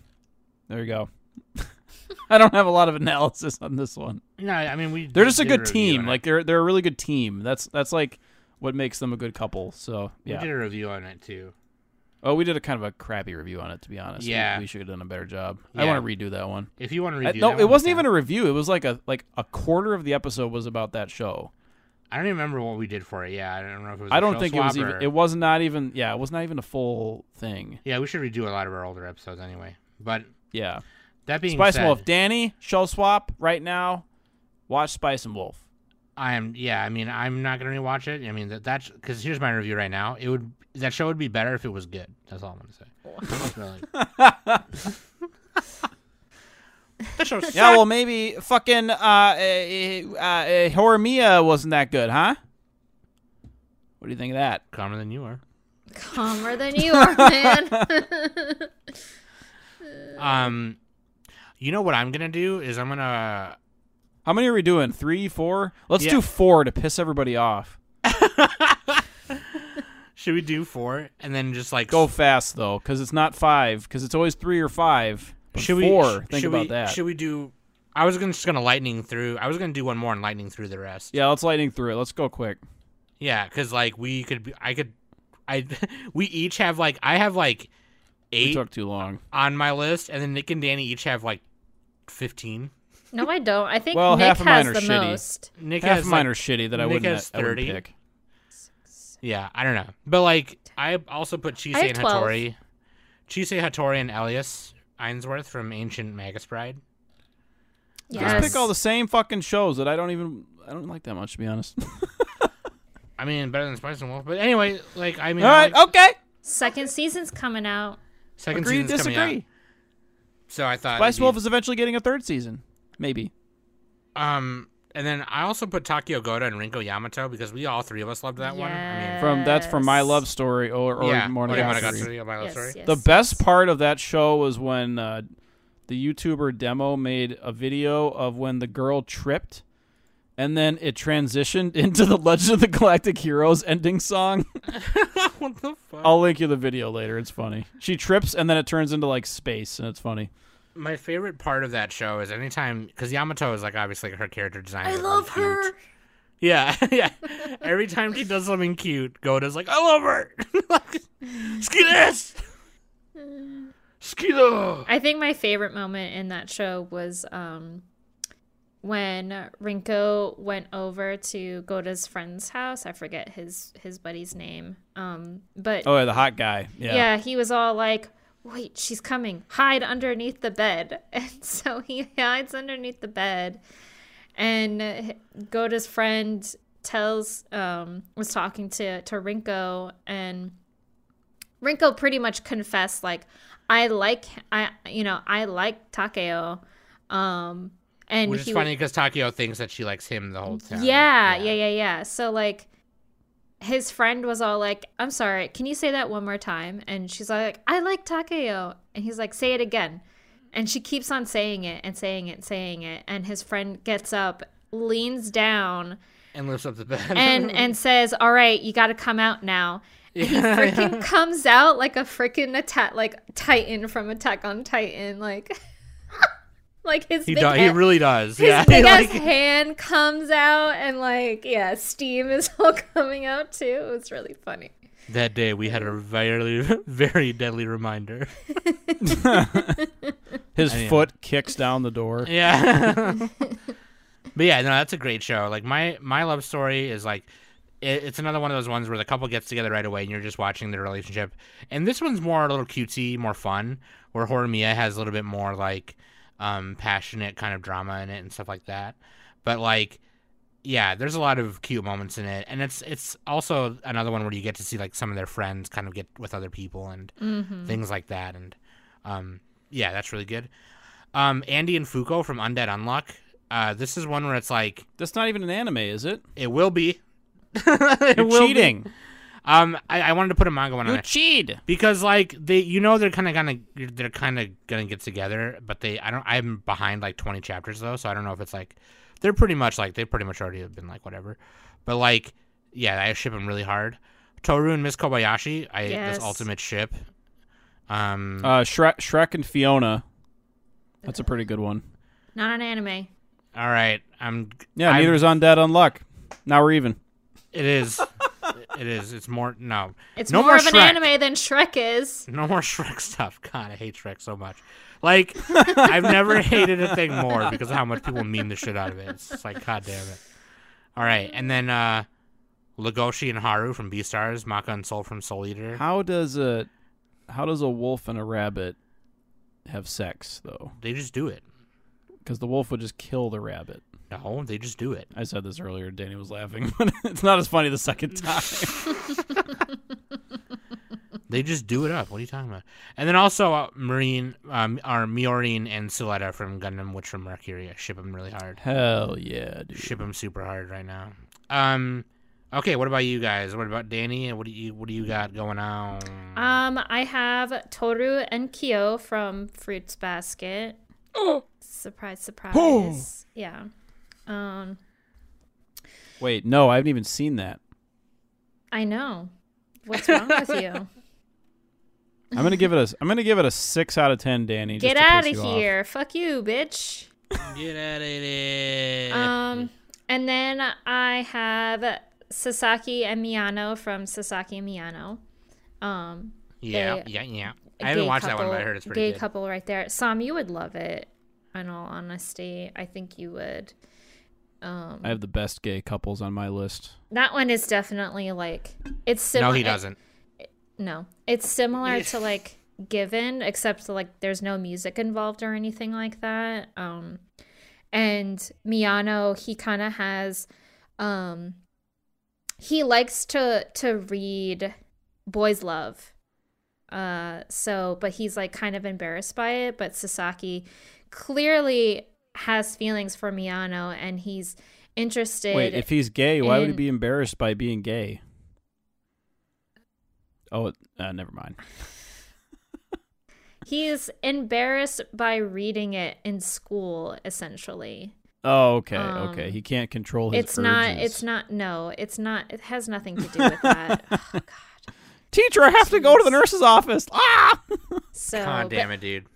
There you go. I don't have a lot of analysis on this one. no, I mean we. They're just a good team. Like they're they're a really good team. That's that's like what makes them a good couple. So yeah, we did a review on it too. Oh, we did a kind of a crappy review on it, to be honest. Yeah. we, should have done a better job. I want to redo that one. If you want to I- review, no, it wasn't even a review. It was like a like a quarter of the episode was about that show. I don't even remember what we did for it. Yeah, I don't know if it was. I I don't think it was even. It was not even. Yeah, it was not even a full thing. yeah, we should redo a lot of our older episodes anyway. But Yeah, that being Spice said, and Wolf. Danny, show swap right now. Watch Spice and Wolf. I am. Yeah, I mean, I'm not gonna rewatch it. I mean, that that's because here's my review right now. It would that show would be better if it was good. That's all I'm gonna say. Really. that show Yeah, well maybe fucking uh, uh, uh, uh Horimiya wasn't that good, huh? What do you think of that? calmer than you are. Calmer than you are, man. Um, you know what I'm gonna do is I'm gonna How many are we doing? Three, four? Let's Yeah. do four to piss everybody off. should we do four and then just like Go fast though, because it's not five. Because it's always three or five. But should we four? sh- think should about we, that. Should we do? I was gonna just gonna lightning through. I was gonna do one more and lightning through the rest. Yeah, let's lightning through it. Let's go quick. Yeah, because like we could, be, I could, I, we each have like I have like We eight took too long. on my list, and then Nick and Danny each have like fifteen. no, I don't. I think Well, Nick half of mine has are the shitty. most. Nick Half has of mine like- are shitty that I Nick wouldn't, has I wouldn't pick. Yeah, I don't know, but like I also put Chise I have and 12. Hatori, Chise Hatori and Elias Ainsworth from Ancient Magus Bride. Yes. Just pick all the same fucking shows that I don't even I don't like that much to be honest. I mean, better than Spice and Wolf, but anyway, like I mean, All I right, like- okay. Second season's coming out. Second Agree, season's coming out, disagree. so I thought Spice it'd be- Wolf is eventually getting a third season, maybe. Um, and then I also put Takeo Goda and Rinko Yamato because we all three of us loved that one. I mean, From that's from My Love Story or or yeah, Monogatari. Monogatari, My Love Yes, Story. yes, The yes. best part of that show was when uh, the YouTuber demo made a video of when the girl tripped, and then it transitioned into the Legend of the Galactic Heroes ending song. what the fuck? I'll link you the video later. It's funny. She trips, and then it turns into like space, and it's funny. My favorite part of that show is anytime because Yamato is like obviously her character design. I is really love cute. her. Yeah, yeah. Every time she does something cute, Goda's like, I love her. Ski this. Skido. I think my favorite moment in that show was um, when Rinko went over to Goda's friend's house. I forget his his buddy's name. Um, but Oh, yeah, the hot guy. Yeah. yeah. he was all like, "Wait, she's coming! Hide underneath the bed." And so he hides underneath the bed, and Goda's friend tells um was talking to to Rinko and Rinko pretty much confessed like I like I you know I like Takeo um and Which is funny because Takeo thinks that she likes him the whole time. yeah, yeah, yeah, yeah. So like his friend was all like, "I'm sorry, can you say that one more time?" And she's like, "I like Takeo." And he's like, "Say it again." And she keeps on saying it and saying it and saying it, and his friend gets up, leans down, And lifts up the bed. and and says, "All right, you got to come out now." And he Yeah, freaking comes out like a freaking attack, like Titan from Attack on Titan, like, like his he big do- he really does. his yeah. big like- hand comes out and like yeah, steam is all coming out too. It was really funny. that day we had a very very deadly reminder. His I know. foot kicks down the door. Yeah. but yeah, no, that's a great show. Like my my love story is like it, it's another one of those ones where the couple gets together right away and you're just watching their relationship. And this one's more a little cutesy, more fun, where Horimiya has a little bit more like um, passionate kind of drama in it and stuff like that. But like, yeah, there's a lot of cute moments in it, and it's it's also another one where you get to see like some of their friends kind of get with other people and Mm-hmm. things like that, and um, yeah, that's really good. Um, Andy and Fuko from Undead Unluck. Uh, this is one where it's like That's not even an anime, is it? it will be. it You're will be. Cheating. Um, I, I wanted to put a manga one on You it cheat. because like they, you know, they're kind of gonna they're kind of gonna get together, but they I don't I'm behind like 20 chapters though, so I don't know if it's like they're pretty much like they pretty much already have been like whatever, but like yeah, I ship them really hard. Toru and Miss Kobayashi, I Yes. this ultimate ship. Um, Uh, Shrek, Shrek and Fiona. That's a pretty good one. Not an anime. all right, I'm Yeah, I'm- neither is Undead Unluck. Now we're even. It is. It is. It's more no. It's No more, more of an anime than Shrek is. No more Shrek stuff. God, I hate Shrek so much. Like, I've never hated a thing more because of how much people meme the shit out of it. It's like, god damn it. All right, and then uh Legoshi and Haru from Beastars, Maka and Soul from Soul Eater. How does a how does a wolf and a rabbit have sex though? They just do it. Because the wolf would just kill the rabbit. No, they just do it. I said this earlier. Danny was laughing, but it's not as funny the second time. They just do it up. What are you talking about? And then also uh, Marine, um, are Miorine and Suletta from Gundam Witch from Mercury. I ship them really hard. Hell yeah, dude. Ship them super hard right now. Um, okay. What about you guys? What about Danny? What do you What do you got going on? Um, I have Toru and Kyo from Fruits Basket. Oh. Surprise, surprise. Yeah. Um, Wait, no, I haven't even seen that. I know. What's wrong with you? I'm gonna give it a. I'm gonna give it a six out of ten, Danny. Get out of you off. here. Fuck you, bitch. Get out of there. Um, and then I have Sasaki and Miyano from Sasaki and Miyano. Um, yeah, they- yeah, yeah. a I haven't gay watched that one, but I heard it's pretty gay good. couple right there. Sam, you would love it. In all honesty, I think you would. Um, I have the best gay couples on my list. that one is definitely like it's no, similar. he doesn't. No, it's similar to like Given, except like there's no music involved or anything like that. Um, and Miyano, he kind of has, um, he likes to to read boys love. Uh, so but he's like kind of embarrassed by it. But Sasaki clearly has feelings for Miyano, and he's interested. Wait, if he's gay, why would he be embarrassed by being gay? Oh, uh, never mind. He's embarrassed by reading it in school, essentially. Oh, okay, Um, okay. He can't control his It's not, it's not, no, it's not, it has nothing to do with that. oh, God. Teacher, I have to go to the nurse's office. Ah! So, God damn it, dude.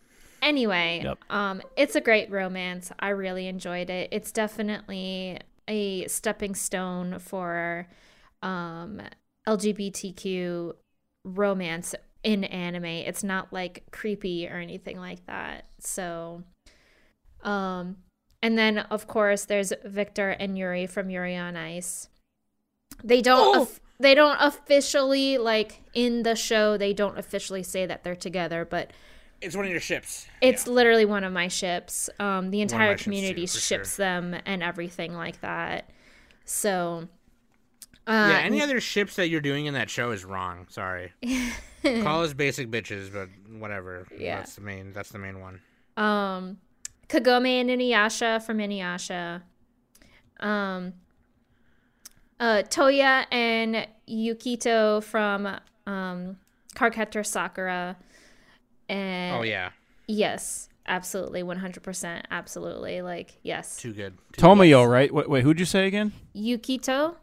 Anyway, Yep. um, it's a great romance. I really enjoyed it. It's definitely a stepping stone for um, LGBTQ romance in anime. It's not like creepy or anything like that. So, um, and then of course there's Victor and Yuri from Yuri on Ice. They don't. Oh! of- they don't officially like in the show. They don't officially say that they're together, but It's one of your ships. it's literally one of my ships. Um, the entire ships, community too, ships sure. them and everything like that. So, uh, yeah, any other ships that you're doing in that show is wrong. Sorry. Call us basic bitches, but whatever. Yeah. That's the main. That's the main one. um, Kagome and Inuyasha from Inuyasha. Um, uh, Toya and Yukito from um, Sakura. And Oh yeah, yes, absolutely, one hundred percent, absolutely. Like yes, too good. Too Tomoyo, right? Wait, wait, who'd you say again? Yukito.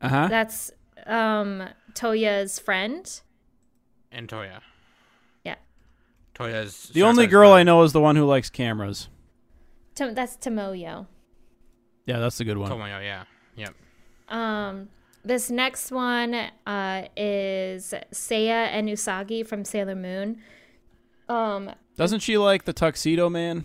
Uh huh. That's um Toya's friend. And Toya. Yeah. Toya's The only Sakura's girl I know is the one who likes cameras. To- that's Tomoyo. Yeah, that's the good one. Tomoyo, yeah. Yep. Um, this next one uh, is Seiya and Usagi from Sailor Moon. Um, Doesn't she like the tuxedo man?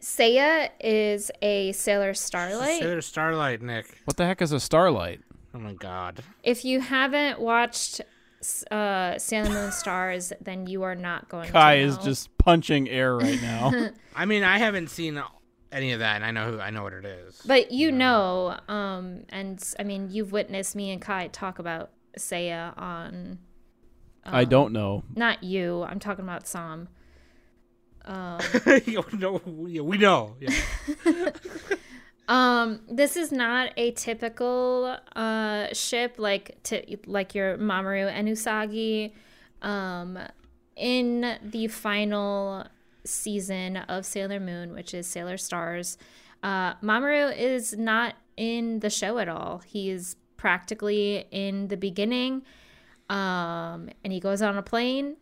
Seiya is a Sailor Starlight. Sailor Starlight, Nick. What the heck is a starlight? Oh my god. If you haven't watched uh, Sailor Moon Stars, then you are not going Kai to know. is just punching air right now. I mean, I haven't seen any of that, and I know who I know what it is. But you know, um, and I mean, you've witnessed me and Kai talk about Saya on. I don't know. Not you. I'm talking about Sam. Um, Yo, no, we we know. Yeah. um, this is not a typical uh ship like to like your Mamoru and Usagi. Um, in the final season of Sailor Moon, which is Sailor Stars, uh, Mamoru is not in the show at all. He is practically in the beginning, um, and he goes on a plane,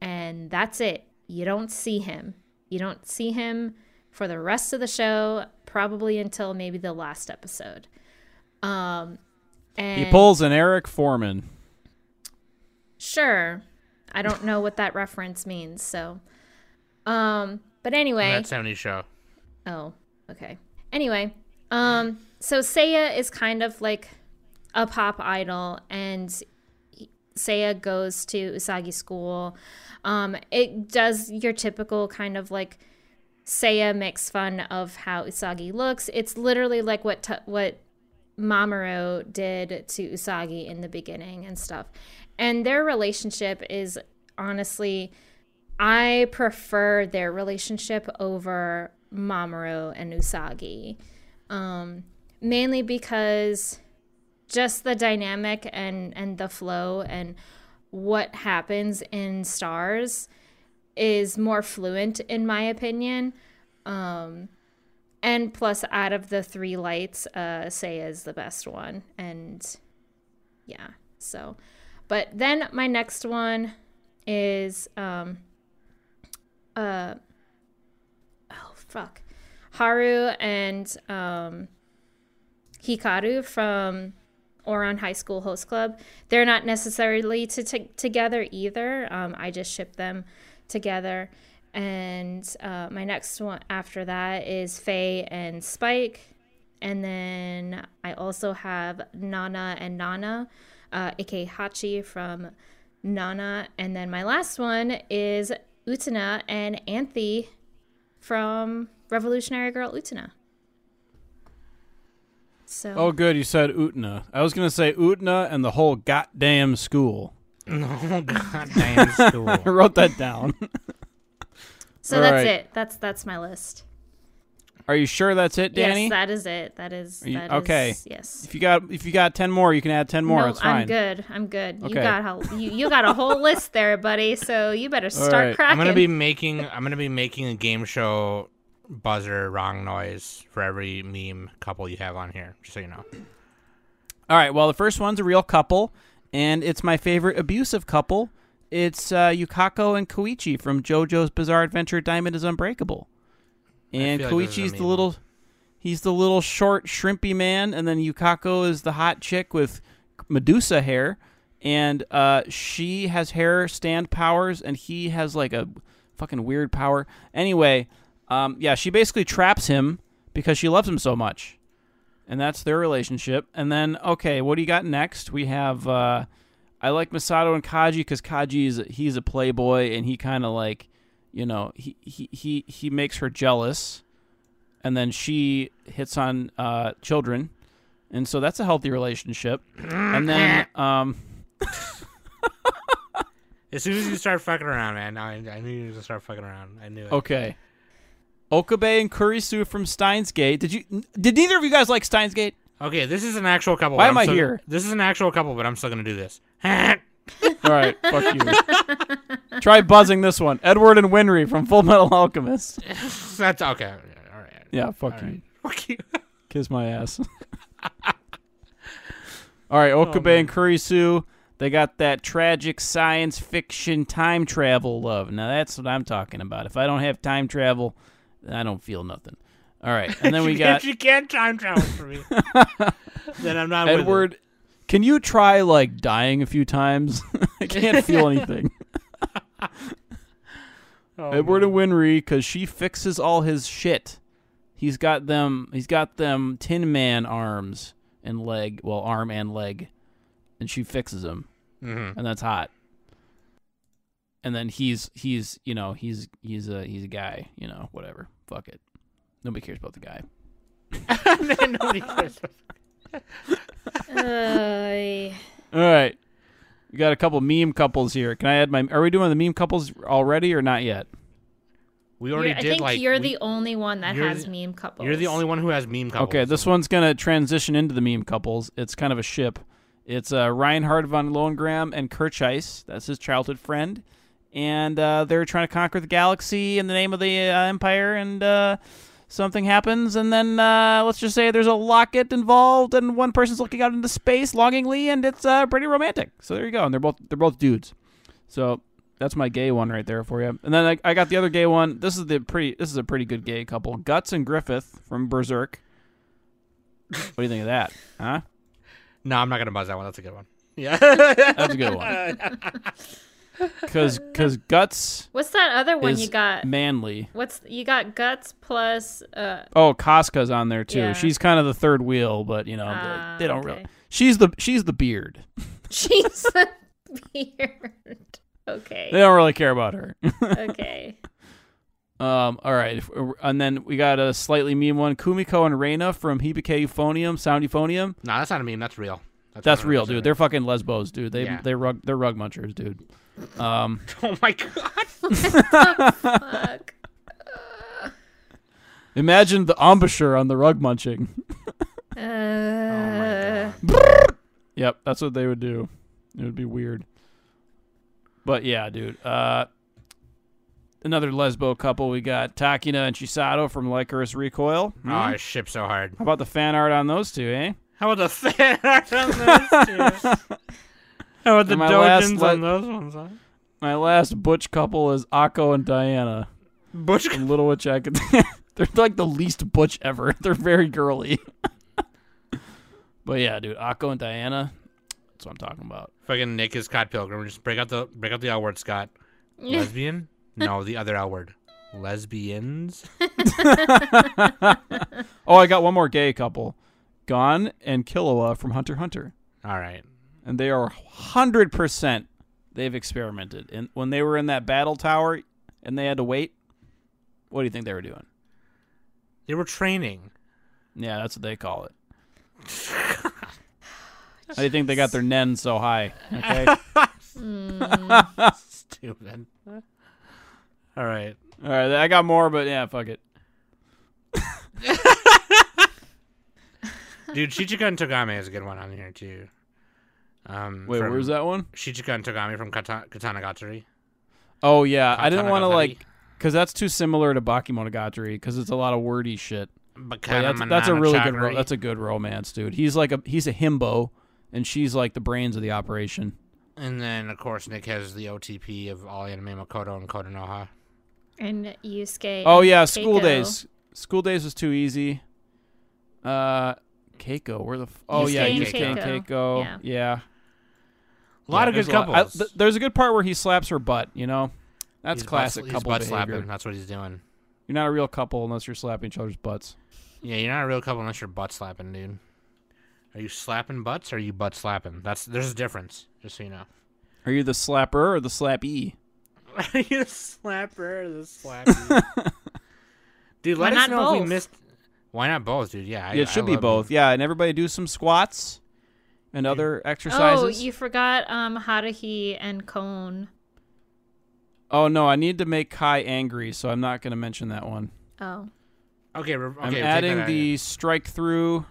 and that's it. You don't see him. You don't see him for the rest of the show, probably until maybe the last episode. Um, and He pulls an Eric Forman. Sure. I don't know what that reference means, so um but anyway. That 70s show. Oh, okay. Anyway, um so Seiya is kind of like a pop idol and Seiya goes to Usagi school. Um it does your typical kind of like Seiya makes fun of how Usagi looks. It's literally like what t- what Mamoru did to Usagi in the beginning and stuff. And their relationship is honestly I prefer their relationship over Mamoru and Usagi. Um, mainly because just the dynamic and, and the flow and what happens in stars is more fluent in my opinion. Um, and plus out of the three lights, uh, Seiya is the best one. And yeah, so but then my next one is um uh oh fuck haru and um hikaru from Ouran High School Host Club. They're not necessarily to t- together either. Um, I just ship them together. And uh, my next one after that is Faye and Spike. And then I also have Nana and Nana, uh, aka Hachi from Nana. And then my last one is Utena and Anthy from Revolutionary Girl Utena. So Oh, good. You said Utna. I was going to say Utna and the whole goddamn school. Oh goddamn school. I wrote that down. so all that's right. it. That's that's my list. Are you sure that's it, Danny? Yes, that is it. That is you- that is- okay. yes. if you got if you got ten more, you can add ten more. no, it's fine. I'm good. I'm good. You got how you, you got a whole list there, buddy. So you better start right. cracking. I'm gonna be making I'm gonna be making a game show buzzer wrong noise for every meme couple you have on here, just so you know. All right. Well, the first one's a real couple, and it's my favorite abusive couple. It's uh, Yukako and Koichi from JoJo's Bizarre Adventure Diamond is Unbreakable. And feel like this is a Koichi's the little he's the little short shrimpy man and then Yukako is the hot chick with Medusa hair and uh, she has hair stand powers and he has like a fucking weird power. Anyway, um, yeah, she basically traps him because she loves him so much and that's their relationship. And then, okay, what do you got next? We have uh, I like Misato and Kaji because Kaji is he's a playboy and he kind of like, you know, he, he he he makes her jealous, and then she hits on uh, children, and so that's a healthy relationship. And then, um, As soon as you start fucking around, man, I, I knew you were going to start fucking around. I knew it. okay, Okabe and Kurisu from Steins Gate. Did you? Did neither of you guys like Steins Gate? Okay, this is an actual couple. Why am I still- here? This is an actual couple, but I'm still gonna do this. All right, fuck you. Try buzzing this one. Edward and Winry from Full Metal Alchemist. That's okay. All right. Yeah, fuck All you. right. Fuck you. Kiss my ass. All right, oh, Okabe man. and Kurisu. They got that tragic science fiction time travel love. Now that's what I'm talking about. If I don't have time travel, then I don't feel nothing. All right, and then we got. If you can't time travel for me, then I'm not with. Edward. Can you try like dying a few times? I can't feel anything. Oh Edward and Winry because she fixes all his shit. He's got them. He's got them Tin Man arms and leg. Well, arm and leg, and she fixes them, Mm-hmm. and that's hot. And then he's he's you know he's he's a he's a guy you know whatever fuck it nobody cares about the guy Nobody cares. Uh, all right we got a couple meme couples here can I add my are we doing the meme couples already or not yet We you're- already I think like. you're we- the only one that has the- meme couples. You're the only one who has meme couples. Okay, this one's gonna transition into the meme couples. It's kind of a ship. It's uh, Reinhard von Lohengram and Kircheis. That's his childhood friend, and uh, they're trying to conquer the galaxy in the name of the uh, Empire. And uh, something happens, and then uh, let's just say there's a locket involved, and one person's looking out into space longingly, and it's uh, pretty romantic. So there you go. And they're both they're both dudes. So that's my gay one right there for you. And then I, I got the other gay one. This is the pretty. This is a pretty good gay couple. Guts and Griffith from Berserk. What do you think of that? Huh? No, I'm not gonna buzz that one. That's a good one. Yeah. That's a good one. Because because Guts What's that other one you got? manly. What's you got? Guts plus uh. Oh, Casca's on there too. Yeah. She's kind of the third wheel, but you know they- ah, they don't okay. really. She's the she's the beard. She's the beard. Okay. They don't really care about her. Okay. um. All right. And then we got a slightly mean one. Kumiko and Reina from Hibike Euphonium, Sound Euphonium. no, that's not a meme. That's real. That's real, dude. They're fucking lesbos, dude. They Yeah. they rug they're rug munchers, dude. Um. Oh my god. Fuck. Imagine the embouchure on the rug munching. Uh, Oh my god. Yep, that's what they would do. It would be weird. But yeah, dude. Uh, another lesbo couple. We got Takina and Chisato from Lycoris Recoil. Hmm? Oh, I ship so hard. How about the fan art on those two, eh? How about the fan art on those two? How about the And last dojins le- on those ones? Huh? My last butch couple is Akko and Diana. Butch. From Little Witch Academia. They're like the least butch ever. They're very girly. but yeah, dude, Akko and Diana. That's what I'm talking about. Fucking Nick is Scott Pilgrim. Just break out the break out the L word, Scott. Lesbian? no, the other L word. Lesbians. Oh, I got one more gay couple. Gon and Killua from Hunter Hunter. All right. And they are hundred percent they've experimented. And when they were in that battle tower and they had to wait, what do you think they were doing? They were training. Yeah, that's what they call it. How do you think they got their nen so high? Okay, hmm. Stupid. All right. all right, I got more, but yeah, fuck it. Dude, Shichika and Togame is a good one on here too. Um, Wait, from where's that one? Shichika and Togame from Kata- Katanagatari. Oh yeah, I didn't want to like because that's too similar to Bakemonogatari because it's a lot of wordy shit. But that's, that's a really good. Ro- that's a good romance, dude. He's like a he's a himbo, and she's like the brains of the operation. And then, of course, Nick has the OTP of all anime Makoto and Kotonoha. and Yusuke. Oh and yeah, school Keiko. days. School days was too easy. Uh, Keiko, where the f- oh Yusuke yeah, and Yusuke and Keiko. Keiko. Yeah. Yeah, A lot Yeah, of good there's a lot- I- couples. th- there's a good part where he slaps her butt. You know, that's He's classic he's couple butt behavior. slapping. That's what he's doing. You're not a real couple unless you're slapping each other's butts. Yeah, you're not a real couple unless you're butt slapping, dude. Are you slapping butts or are you butt slapping? That's there's a difference, just so you know. Are you the slapper or the slappee? Are you the slapper or the slappy? dude, Why let us not know if we both? missed. Why not both, dude? Yeah, I, yeah, it should I be love both. Yeah, and everybody do some squats and other exercises. Oh, you forgot um Haruhi and Kyon. Oh no, I need to make Kai angry, so I'm not going to mention that one. Oh. Okay, re- okay. I'm take adding the strike through.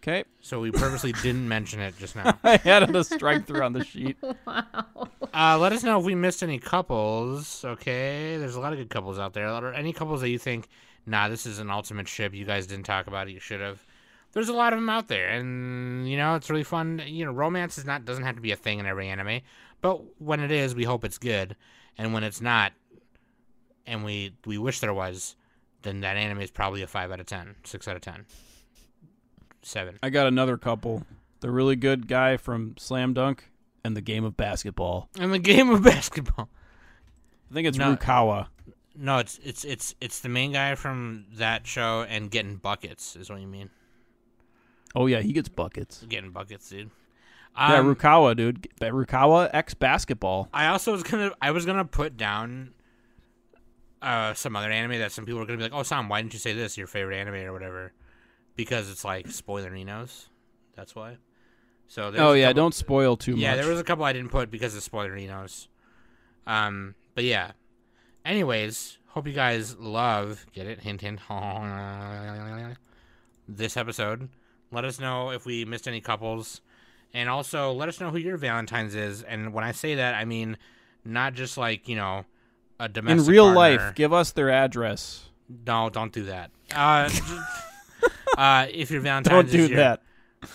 Okay, So we purposely didn't mention it just now. I added a strike through on the sheet. Wow. Uh, let us know if we missed any couples. Okay, there's a lot of good couples out there. Or any couples that you think, nah, this is an ultimate ship. You guys didn't talk about it. You should have. There's a lot of them out there, and you know it's really fun. You know, romance is not doesn't have to be a thing in every anime, but when it is, we hope it's good. And when it's not, and we we wish there was, then that anime is probably a five out of ten, six out of ten, seven. I got another couple. The really good guy from Slam Dunk and the game of basketball. And the game of basketball. I think it's No. Rukawa. No, it's it's it's it's the main guy from that show and getting buckets is what you mean. Oh yeah, he gets buckets. Getting buckets, dude. yeah, Um, Rukawa, dude. Rukawa X basketball. I also was gonna I was gonna put down uh some other anime that some people are gonna be like, Oh Sam, why didn't you say this your favorite anime or whatever? Because it's like spoiler Ninos. That's why. So Oh yeah, couple- don't spoil too Yeah, much. Yeah, there was a couple I didn't put because of spoiler Ninos. Um but yeah. Anyways, hope you guys love get it, hint hint this episode. Let us know if we missed any couples. And also let us know who your Valentine's is. And when I say that I mean not just like, you know, a domestic. In real partner. life, give us their address. No, don't do that. Uh, uh, if your Valentine's Don't is do your, that.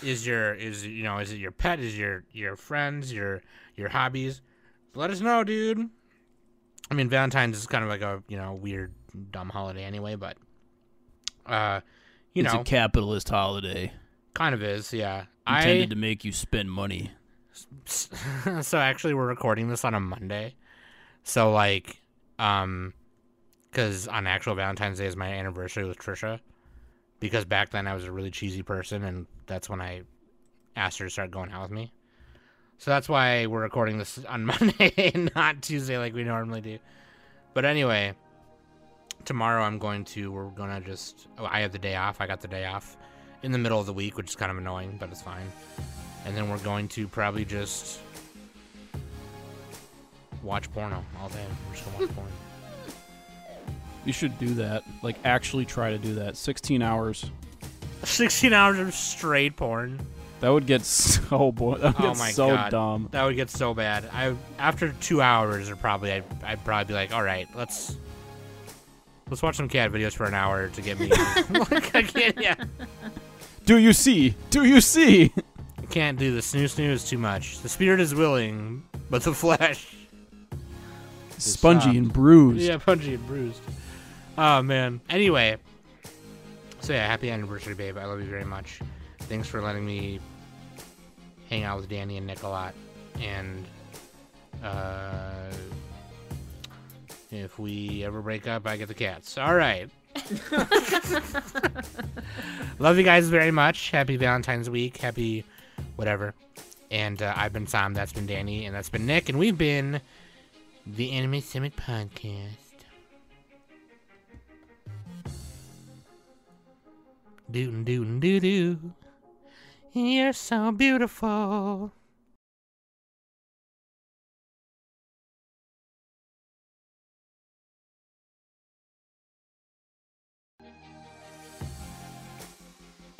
is your is you know is it your pet is your your friends your your hobbies let us know dude i mean valentine's is kind of like a you know weird dumb holiday anyway but uh you it's know a capitalist holiday kind of is yeah. I intended i to make you spend money. so actually we're recording this on a monday. So like um because on actual valentine's day is my anniversary with trisha. Because back then i was a really cheesy person and that's when i asked her to start going out with me. So that's why we're recording this on monday and not tuesday like we normally do. But anyway tomorrow i'm going to we're gonna just oh, i have the day off. I got the day off in the middle of the week which is kind of annoying but it's fine and then we're going to probably just watch porno all day. We're just gonna watch hmm. porn. You should do that. Like actually try to do that. 16 hours. 16 hours of straight porn. That would get so boring. That would Oh get my so God. dumb. That would get so bad. I after two hours, or probably I'd, I'd probably be like, all right, let's let's watch some cat videos for an hour to get me. like, I can't, yeah, Do you see? Do you see? I can't do the snu snu too much. The spirit is willing, but the flesh. Spongy and bruised. Yeah, punchy and bruised. Oh man. Anyway, so yeah, happy anniversary, babe. I love you very much. Thanks for letting me hang out with Danny and Nick a lot. And uh, if we ever break up, I get the cats. All right. love you guys very much. Happy Valentine's week. Happy whatever. And uh, I've been Sam. That's been Danny, and that's been Nick, and we've been the Anime Summit Podcast. Doo doo doo doo. You're so beautiful.